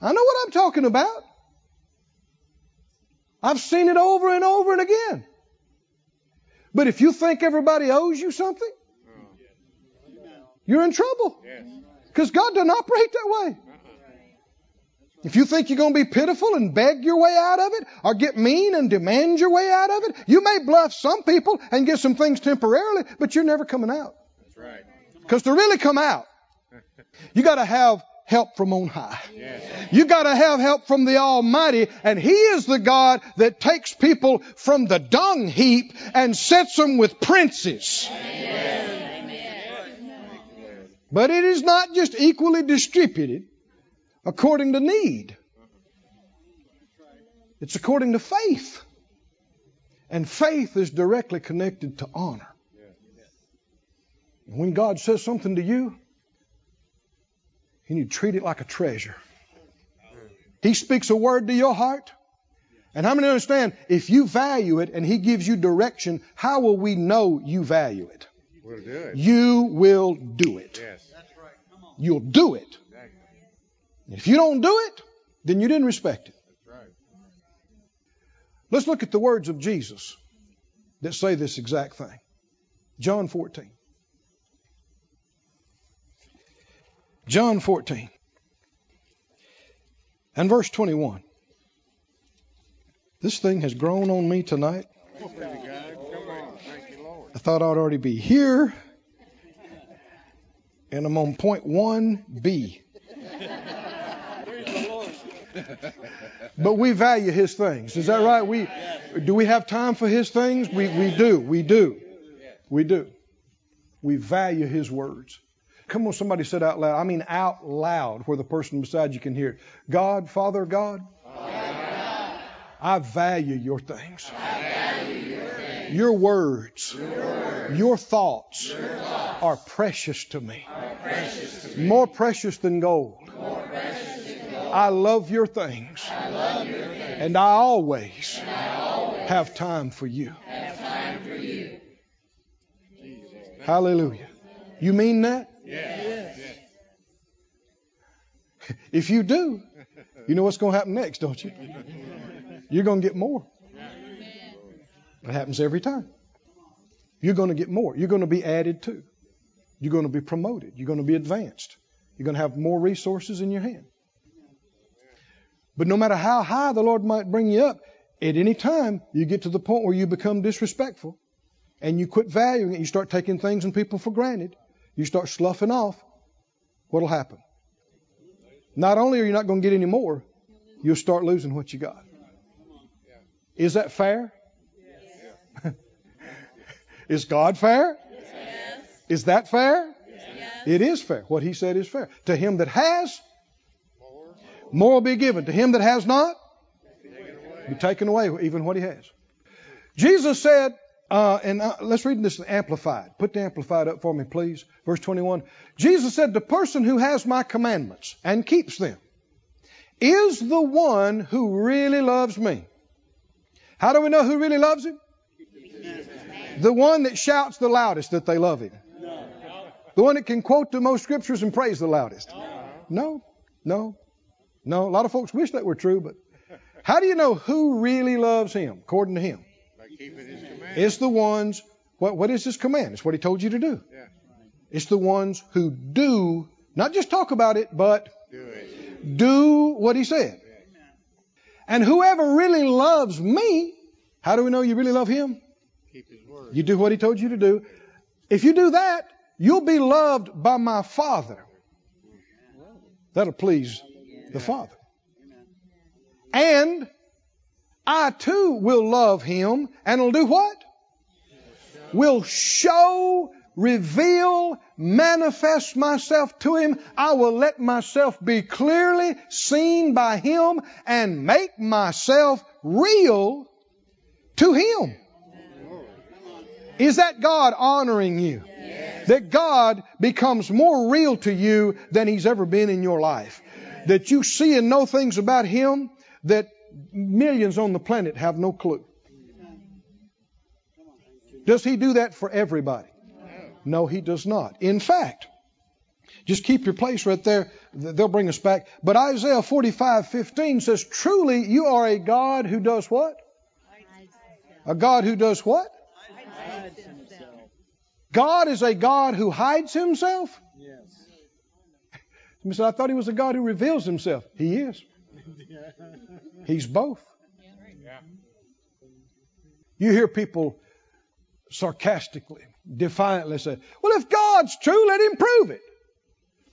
I know what I'm talking about. I've seen it over and over and again. But if you think everybody owes you something, you're in trouble. Because God doesn't operate that way. If you think you're going to be pitiful and beg your way out of it, or get mean and demand your way out of it, you may bluff some people and get some things temporarily, but you're never coming out. Because to really come out, you got to have help from on high. You got to have help from the Almighty, and He is the God that takes people from the dung heap and sets them with princes. But it is not just equally distributed according to need. It's according to faith. And faith is directly connected to honor. When God says something to you, you need treat it like a treasure. He speaks a word to your heart. And how many understand if you value it and He gives you direction, how will we know you value it? We'll do it. You will do it. Yes. You'll do it. If you don't do it, then you didn't respect it. That's right. Let's look at the words of Jesus that say this exact thing. John 14. John 14 and verse 21. This thing has grown on me tonight. I thought I'd already be here. And I'm on point 1B. But we value his things. Is that right? We do we have time for his things? We we do. We do. We do. We value his words. Come on, somebody said out loud. I mean out loud where the person beside you can hear. God, Father God, I value your things. Your words, your thoughts are precious to me. More precious than gold. I love your things. And I always have time for you. Hallelujah. You mean that? If you do, you know what's going to happen next, don't you? You're going to get more. It happens every time. You're going to get more. You're going to be added to. You're going to be promoted. You're going to be advanced. You're going to have more resources in your hand. But no matter how high the Lord might bring you up, at any time you get to the point where you become disrespectful and you quit valuing it, you start taking things and people for granted, you start sloughing off, what'll happen? Not only are you not going to get any more, you'll start losing what you got. Is that fair? Is God fair? Is that fair? It is fair. What he said is fair. To him that has, more will be given. To him that has not, be taken away even what he has. Jesus said, uh, and uh, let's read this amplified. Put the amplified up for me, please. Verse 21. Jesus said, The person who has my commandments and keeps them is the one who really loves me. How do we know who really loves him? The one that shouts the loudest that they love him. The one that can quote the most scriptures and praise the loudest. No, no, no. A lot of folks wish that were true, but how do you know who really loves him according to him? By keeping his commandments. It's the ones, what, what is his command? It's what he told you to do. Yeah. It's the ones who do, not just talk about it, but Do it. do what he said. And whoever really loves me, how do we know you really love him? Keep his word. You do what he told you to do. If you do that, you'll be loved by my Father. That'll please the Father. And I too will love him and will do what? Will show, reveal, manifest myself to him. I will let myself be clearly seen by him and make myself real to him. Is that God honoring you? That God becomes more real to you than He's ever been in your life. That you see and know things about Him that millions on the planet have no clue. Does He do that for everybody? No, He does not. In fact, just keep your place right there. They'll bring us back. But Isaiah 45:15 says, "Truly, you are a God who does what? A God who does what? God is a God who hides himself? Yes. You said, I thought he was a God who reveals himself. He is. He's both. You hear people sarcastically, defiantly say, Well, if God's true, let him prove it.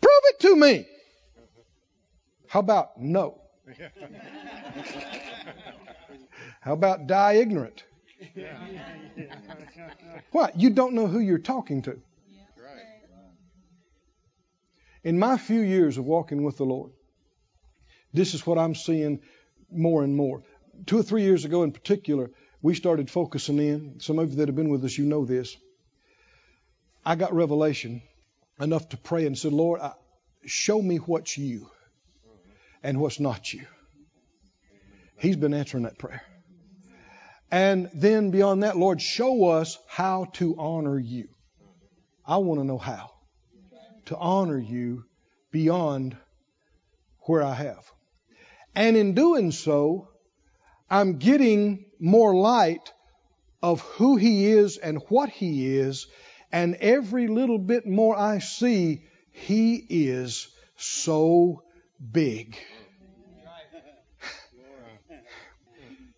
Prove it to me. How about no? How about die ignorant? What? You don't know who you're talking to. In my few years of walking with the Lord, this is what I'm seeing more and more. Two or three years ago, in particular, we started focusing in. Some of you that have been with us, you know this. I got revelation enough to pray and said, Lord, I, show me what's you and what's not you. He's been answering that prayer. And then beyond that, Lord, show us how to honor you. I want to know how to honor you beyond where I have. And in doing so, I'm getting more light of who He is and what He is. And every little bit more I see, He is so big.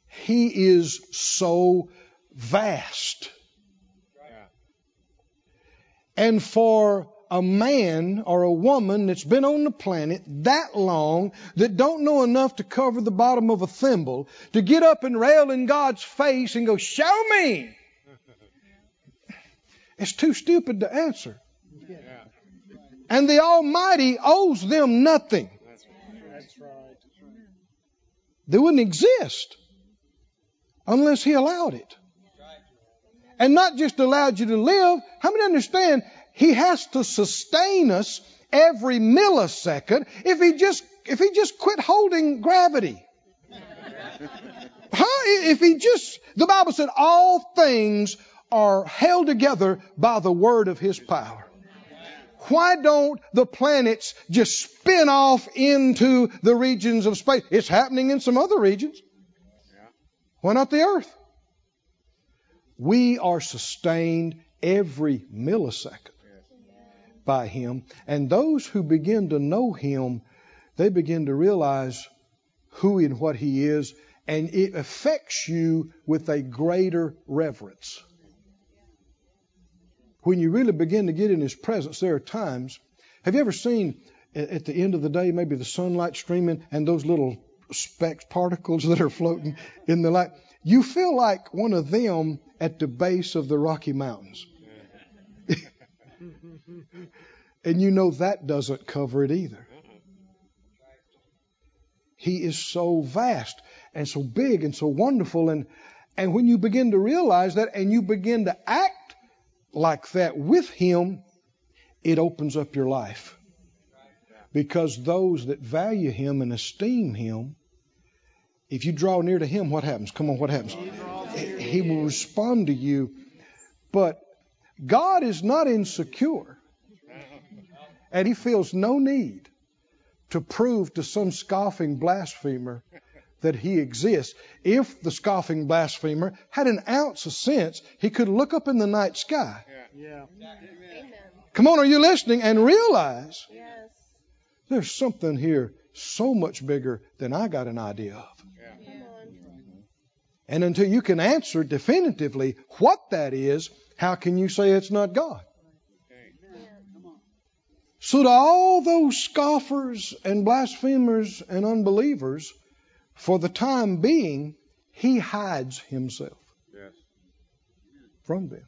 He is so vast. And for a man or a woman that's been on the planet that long that don't know enough to cover the bottom of a thimble to get up and rail in God's face and go, Show me! It's too stupid to answer. And the Almighty owes them nothing. They wouldn't exist unless He allowed it. And not just allowed you to live. How many understand He has to sustain us every millisecond if He just if He just quit holding gravity? Huh? If He just the Bible said all things are held together by the word of His power. Why don't the planets just spin off into the regions of space? It's happening in some other regions. Why not the earth? We are sustained every millisecond by Him. And those who begin to know Him, they begin to realize who and what He is, and it affects you with a greater reverence. When you really begin to get in His presence, there are times. Have you ever seen at the end of the day, maybe the sunlight streaming and those little specks, particles that are floating in the light. You feel like one of them at the base of the Rocky Mountains. and you know that doesn't cover it either. He is so vast and so big and so wonderful. And, and when you begin to realize that and you begin to act like that with Him, it opens up your life. Because those that value Him and esteem Him, if you draw near to Him, what happens? Come on, what happens? He will respond to you. But God is not insecure. And He feels no need to prove to some scoffing blasphemer that He exists. If the scoffing blasphemer had an ounce of sense, he could look up in the night sky. Yeah. Come on, are you listening? And realize Yes. there's something here so much bigger than I got an idea of. Come. And until you can answer definitively what that is, how can you say it's not God? So to all those scoffers and blasphemers and unbelievers, for the time being, he hides himself Yes. from them.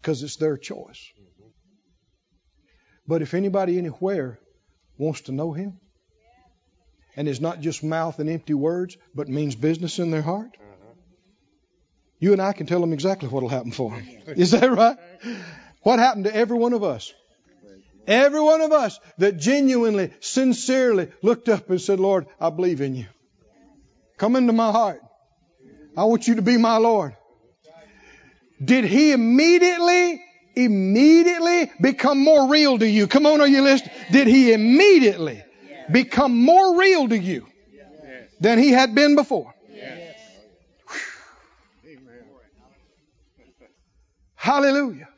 Because it's their choice. But if anybody anywhere wants to know him, and is not just mouth and empty words, but means business in their heart, you and I can tell them exactly what will happen for them. Is that right? What happened to every one of us? Every one of us that genuinely, sincerely looked up and said, Lord, I believe in you. Come into my heart. I want you to be my Lord. Did he immediately, immediately become more real to you? Come on, are you listening? Did he immediately become more real to you than he had been before? Hallelujah.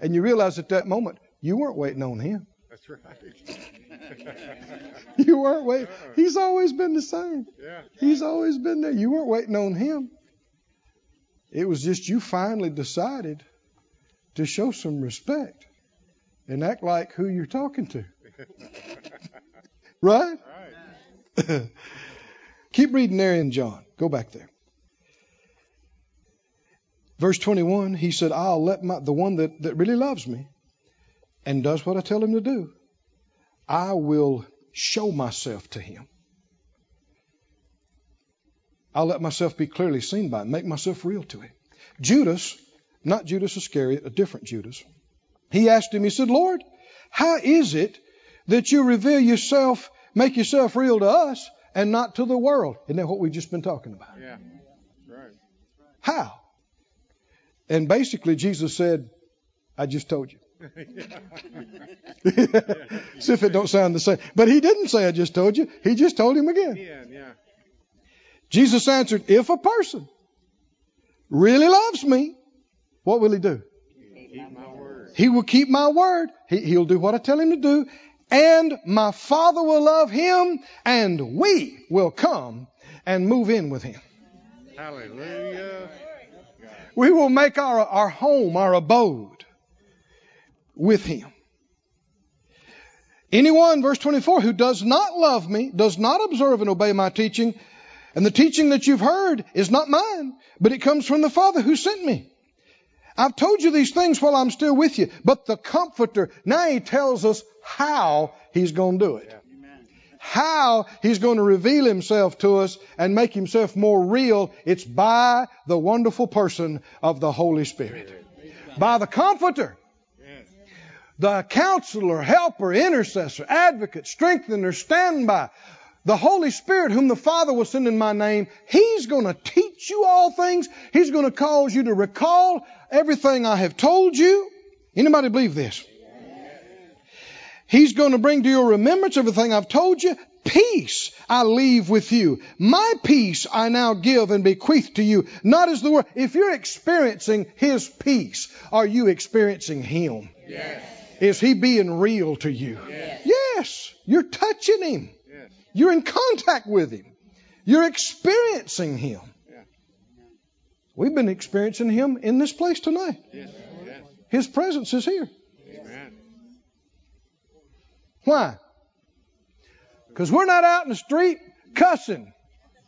And you realize at that moment, you weren't waiting on him. That's right. You weren't waiting. He's always been the same. Yeah. He's always been there. You weren't waiting on him. It was just you finally decided to show some respect and act like who you're talking to. Right? Right. Keep reading there in John. Go back there. Verse 21, he said, I'll let my, the one that, that really loves me and does what I tell him to do, I will show myself to him. I'll let myself be clearly seen by him, make myself real to him. Judas, not Judas Iscariot, a different Judas, he asked him, he said, Lord, how is it that you reveal yourself, make yourself real to us and not to the world? Isn't that what we've just been talking about? Yeah. Right. How? And basically, Jesus said, I just told you. See if it don't sound the same. But he didn't say, I just told you. He just told him again. Yeah, yeah. Jesus answered, If a person really loves me, what will he do? Keep my word. He will keep my word. He, he'll do what I tell him to do. And my Father will love him, and we will come and move in with him. Hallelujah. We will make our, our home, our abode with him. Anyone, verse 24, who does not love me, does not observe and obey my teaching, and the teaching that you've heard is not mine, but it comes from the Father who sent me. I've told you these things while I'm still with you, but the Comforter, now he tells us how he's going to do it. How he's going to reveal himself to us and make himself more real. It's by the wonderful person of the Holy Spirit. By the Comforter. The counselor, helper, intercessor, advocate, strengthener, standby, the Holy Spirit, whom the Father will send in my name, He's going to teach you all things. He's going to cause you to recall everything I have told you. Anybody believe this? He's going to bring to your remembrance everything I've told you. Peace I leave with you. My peace I now give and bequeath to you. Not as the world. If you're experiencing His peace, are you experiencing Him? Yes. Is He being real to you? Yes. Yes. You're touching Him. Yes. You're in contact with Him. You're experiencing Him. Yeah. We've been experiencing Him in this place tonight. Yes. Yes. His presence is here. Why? Because we're not out in the street cussing,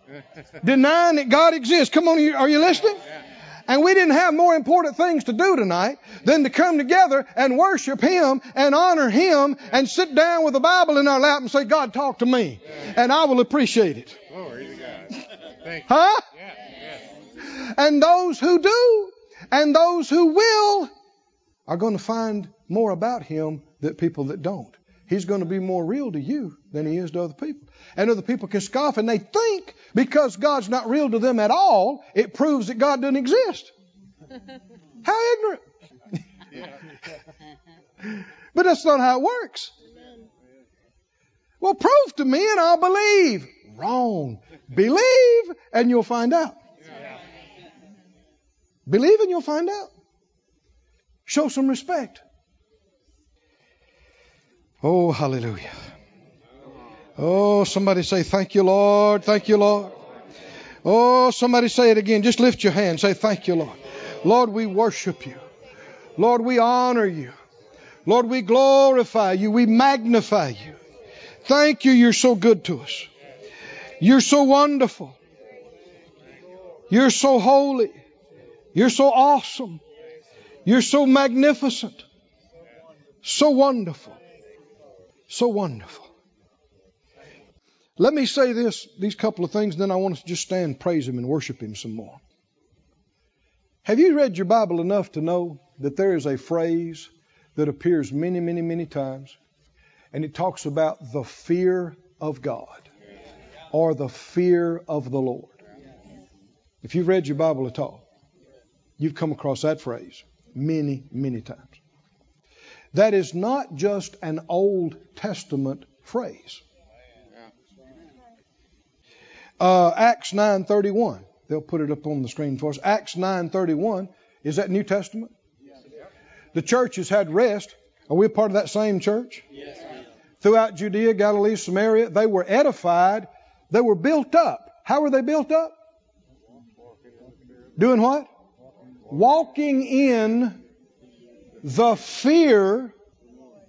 denying that God exists. Come on, are you listening? And we didn't have more important things to do tonight than to come together and worship Him and honor Him and sit down with the Bible in our lap and say, God, talk to me. And I will appreciate it. Glory to God. Thank you. Huh? Yeah. And those who do and those who will are going to find more about Him than people that don't. He's going to be more real to you than He is to other people. And other people can scoff and they think because God's not real to them at all, it proves that God doesn't exist. How ignorant. but that's not how it works. Well, prove to me and I'll believe. Wrong. Believe and you'll find out. Believe and you'll find out. Show some respect. Oh, hallelujah. Oh, somebody say, Thank you, Lord. Thank you, Lord. Oh, somebody say it again. Just lift your hand. Say, Thank you, Lord. Lord, we worship you. Lord, we honor you. Lord, we glorify you. We magnify you. Thank you. You're so good to us. You're so wonderful. You're so holy. You're so awesome. You're so magnificent. So wonderful. So wonderful. Let me say this, these couple of things, then I want to just stand, praise Him, and worship Him some more. Have you read your Bible enough to know that there is a phrase that appears many, many, many times, and it talks about the fear of God or the fear of the Lord? If you've read your Bible at all, you've come across that phrase many, many times. That is not just an Old Testament phrase. Uh, Acts 9:31. They'll put it up on the screen for us. Acts 9:31 is that New Testament? The church has had rest. Are we a part of that same church? Yes. Throughout Judea, Galilee, Samaria, they were edified. They were built up. How were they built up? Doing what? Walking in the fear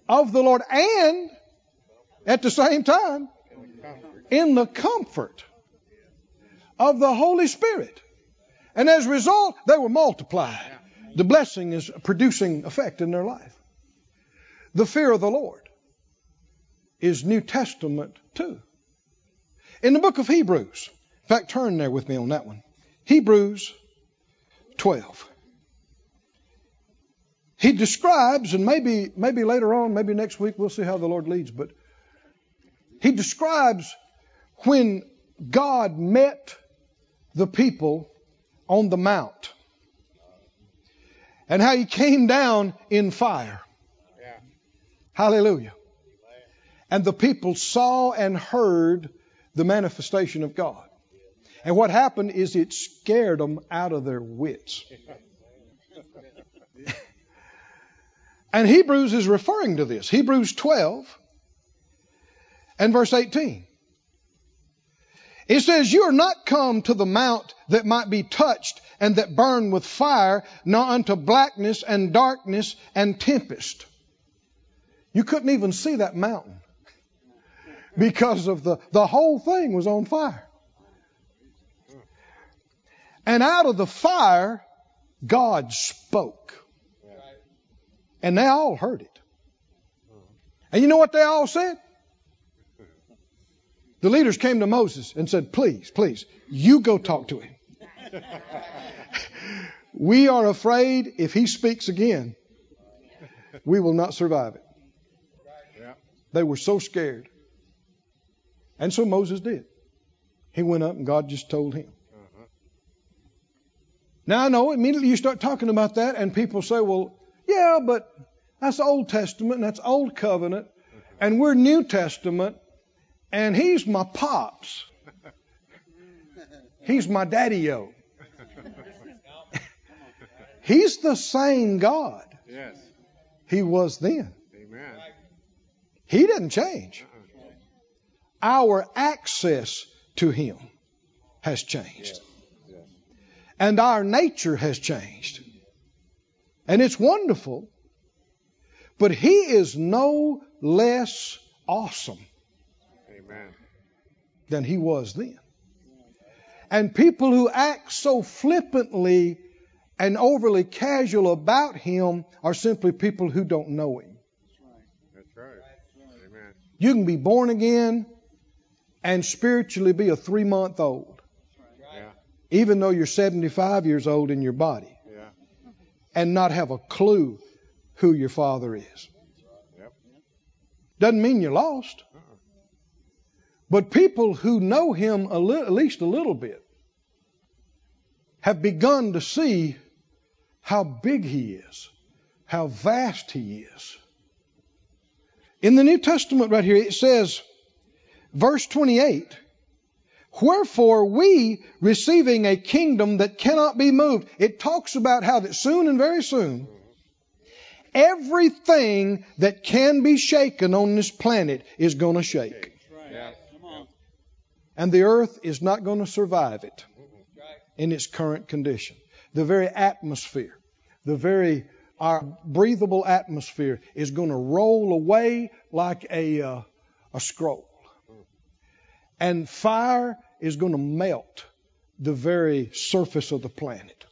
of the Lord and at the same time in the comfort of the Holy Spirit. And as a result, they were multiplied. The blessing is producing effect in their life. The fear of the Lord is New Testament too. In the book of Hebrews, in fact, turn there with me on that one. Hebrews 12. He describes, and maybe maybe later on, maybe next week, we'll see how the Lord leads, but he describes when God met the people on the mount and how he came down in fire. Yeah. Hallelujah. And the people saw and heard the manifestation of God. And what happened is it scared them out of their wits. and Hebrews is referring to this. Hebrews 12 and verse 18. It says, You are not come to the mount that might be touched and that burn with fire, nor unto blackness and darkness and tempest. You couldn't even see that mountain because of the, the whole thing was on fire. And out of the fire, God spoke. And they all heard it. And you know what they all said? The leaders came to Moses and said, Please, please, you go talk to him. we are afraid if he speaks again, we will not survive it. They were so scared. And so Moses did. He went up and God just told him. Now I know immediately you start talking about that and people say, well, yeah, but that's Old Testament and that's Old Covenant and we're New Testament and he's my pops. He's my daddy-o. He's the same God Yes. he was then. Amen. He didn't change. Our access to him has changed. Yes. And our nature has changed. And it's wonderful. But he is no less awesome Amen. than he was then. And people who act so flippantly and overly casual about him are simply people who don't know him. That's right. Amen. You can be born again and spiritually be a three month old, Yeah. even though you're 75 years old in your body. And not have a clue who your father is. Doesn't mean you're lost. But people who know him li- at least a little bit have begun to see how big he is, how vast he is. In the New Testament, right here, it says, verse 28, Wherefore we, receiving a kingdom that cannot be moved, it talks about how that soon and very soon, everything that can be shaken on this planet is going to shake. And the earth is not going to survive it in its current condition. The very atmosphere, the very our breathable atmosphere is going to roll away like a uh, a scroll. And fire is going to melt the very surface of the planet.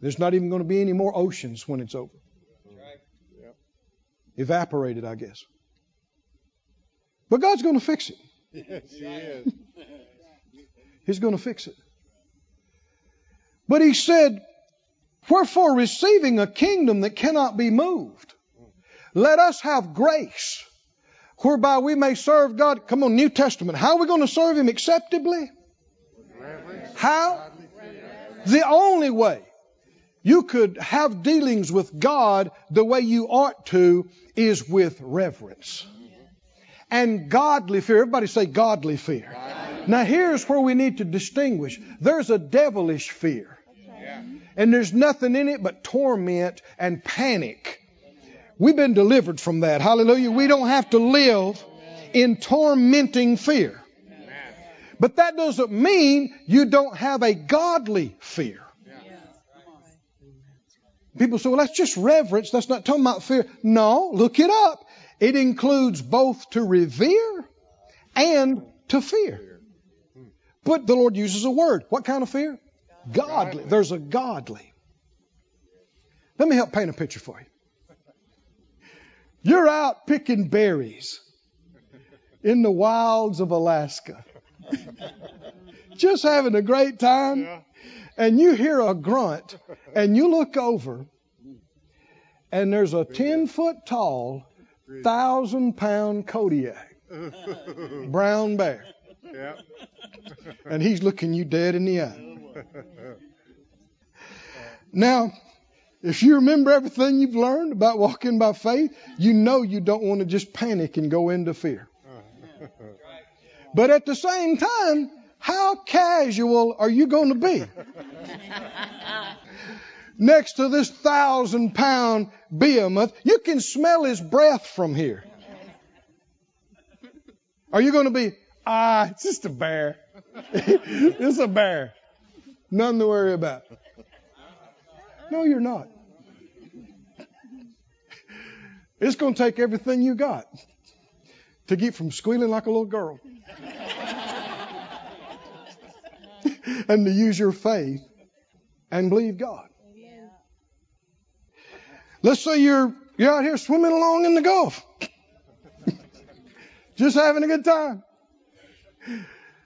There's not even going to be any more oceans when it's over. Evaporated, I guess. But God's going to fix it. Yes, he is. He's going to fix it. But he said, Wherefore, receiving a kingdom that cannot be moved, let us have grace whereby we may serve God. Come on, New Testament. How are we going to serve Him acceptably? How? The only way you could have dealings with God the way you ought to is with reverence and godly fear. Everybody say godly fear. Now, here's where we need to distinguish there's a devilish fear, and there's nothing in it but torment and panic. We've been delivered from that. Hallelujah. We don't have to live in tormenting fear. But that doesn't mean you don't have a godly fear. People say, well, that's just reverence. That's not talking about fear. No, look it up. It includes both to revere and to fear. But the Lord uses a word. What kind of fear? Godly. There's a godly. Let me help paint a picture for you. You're out picking berries in the wilds of Alaska. Just having a great time. Yeah. And you hear a grunt and you look over and there's a 10 foot tall, thousand pound Kodiak brown bear. Yeah. And he's looking you dead in the eye. Now, if you remember everything you've learned about walking by faith, you know you don't want to just panic and go into fear. But at the same time, how casual are you going to be? Next to this thousand pound behemoth, you can smell his breath from here. Are you going to be, ah, it's just a bear. it's a bear. Nothing to worry about. No, you're not. It's going to take everything you got to get from squealing like a little girl and to use your faith and believe God. Let's say you're you're out here swimming along in the Gulf, just having a good time,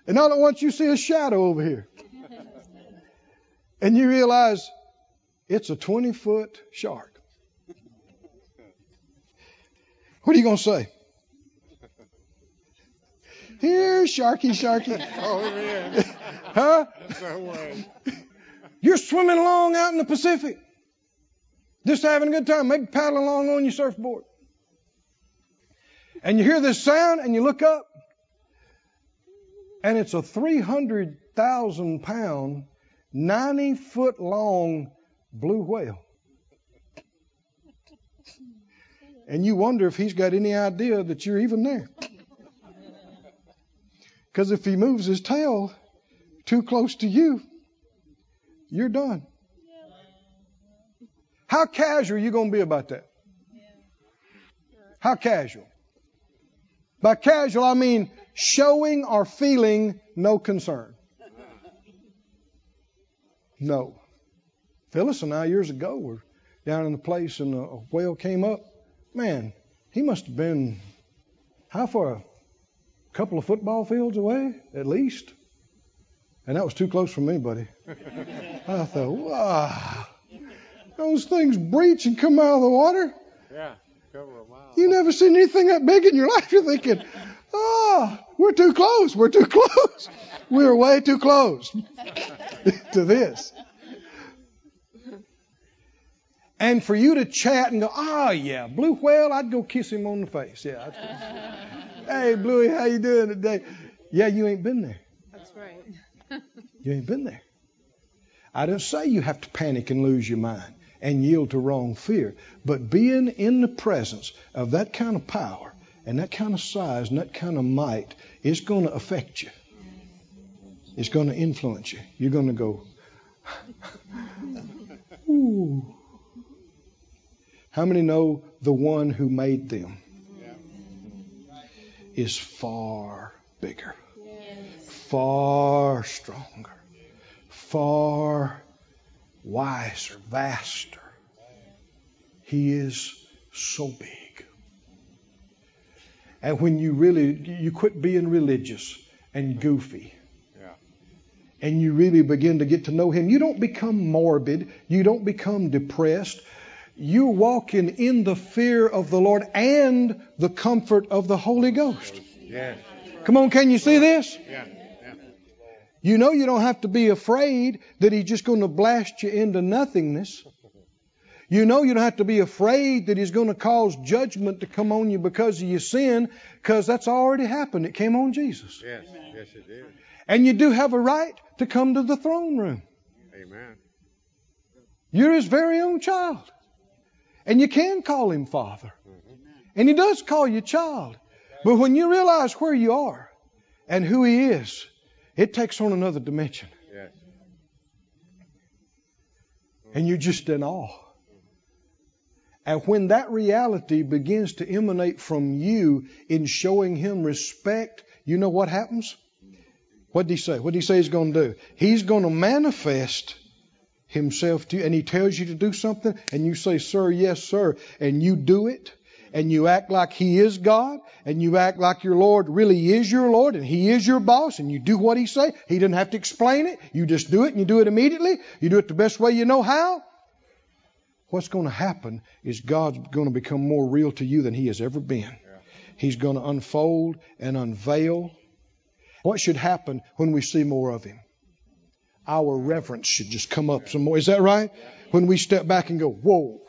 and all at once you see a shadow over here, and you realize it's a 20 foot shark. What are you going to say? Here, Sharky, Sharky. Oh, yeah. Huh? You're swimming along out in the Pacific. Just having a good time, maybe paddling along on your surfboard. And you hear this sound and you look up, and it's a 300,000 pound, 90 foot long blue whale. And you wonder if he's got any idea that you're even there. Because if he moves his tail too close to you, you're done. How casual are you going to be about that? How casual? By casual, I mean showing or feeling no concern. No. Phyllis and I, years ago, were down in the place and a whale came up. Man, he must have been how far? A couple of football fields away, at least. And that was too close for me, buddy. I thought, wow. Those things breach and come out of the water. Yeah. Cover a mile. You never seen anything that big in your life. You're thinking, oh, we're too close. We're too close. We're way too close to this. And for you to chat and go, oh yeah, blue whale, I'd go kiss him on the face. Yeah. I'd- hey, Bluey, how you doing today? Yeah, you ain't been there. That's right. You ain't been there. I don't say you have to panic and lose your mind and yield to wrong fear, but being in the presence of that kind of power and that kind of size and that kind of might is going to affect you. It's going to influence you. You're going to go, ooh. How many know the one who made them is far bigger? far stronger, far wiser, vaster. He is so big. And when you really you quit being religious and goofy. And you really begin to get to know him. You don't become morbid. You don't become depressed. You're walking in the fear of the Lord and the comfort of the Holy Ghost. Yes. Come on, can you see this? Yeah. Yeah. You know you don't have to be afraid that he's just going to blast you into nothingness. You know you don't have to be afraid that he's going to cause judgment to come on you because of your sin, because that's already happened. It came on Jesus. Yes. Yes, it did. And you do have a right to come to the throne room. Amen. You're his very own child. And you can call him Father. Mm-hmm. And he does call you child. But when you realize where you are and who he is, it takes on another dimension. And you're just in awe. And when that reality begins to emanate from you in showing him respect, you know what happens? What did he say? What did he say he's going to do? He's going to manifest himself to you, and he tells you to do something, and you say, Sir, yes, sir, and you do it, and you act like he is God, and you act like your Lord really is your Lord, and he is your boss, and you do what he say. He doesn't have to explain it. You just do it, and you do it immediately. You do it the best way you know how. What's going to happen is God's going to become more real to you than he has ever been. He's going to unfold and unveil. What should happen when we see more of him? Our reverence should just come up some more. Is that right? When we step back and go, whoa,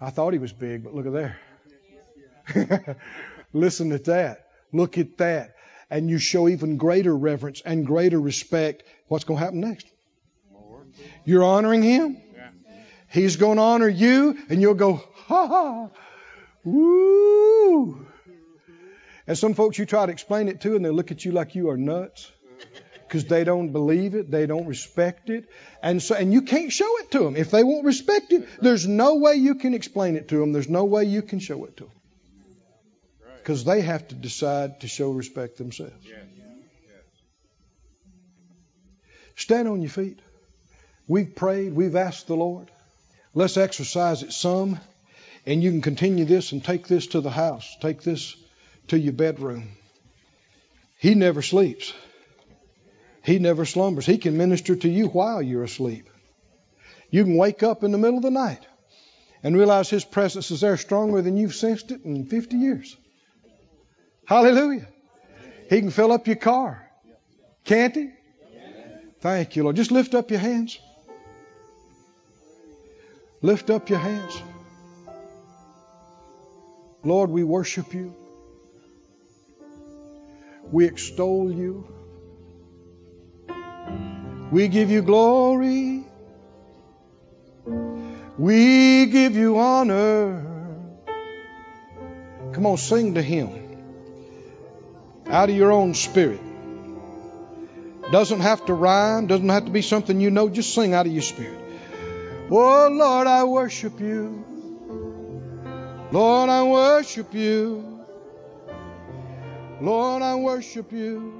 I thought he was big, but look at there. Listen at that. Look at that. And you show even greater reverence and greater respect. What's going to happen next? You're honoring him. He's going to honor you, and you'll go, ha ha, woo. And some folks you try to explain it to, and they look at you like you are nuts because they don't believe it, they don't respect it, and so and you can't show it to them if they won't respect it. There's no way you can explain it to them. There's no way you can show it to them because they have to decide to show respect themselves. Stand on your feet. We've prayed. We've asked the Lord. Let's exercise it some, and you can continue this and take this to the house. Take this to your bedroom. He never sleeps. He never slumbers. He can minister to you while you're asleep. You can wake up in the middle of the night and realize His presence is there stronger than you've sensed it in 50 years. Hallelujah. He can fill up your car. Can't He? Thank you, Lord. Just lift up your hands. Lift up your hands. Lord, we worship you. We extol you. We give you glory. We give you honor. Come on, sing to Him out of your own spirit. Doesn't have to rhyme, doesn't have to be something you know, just sing out of your spirit. Oh Lord, I worship you. Lord, I worship you. Lord, I worship you.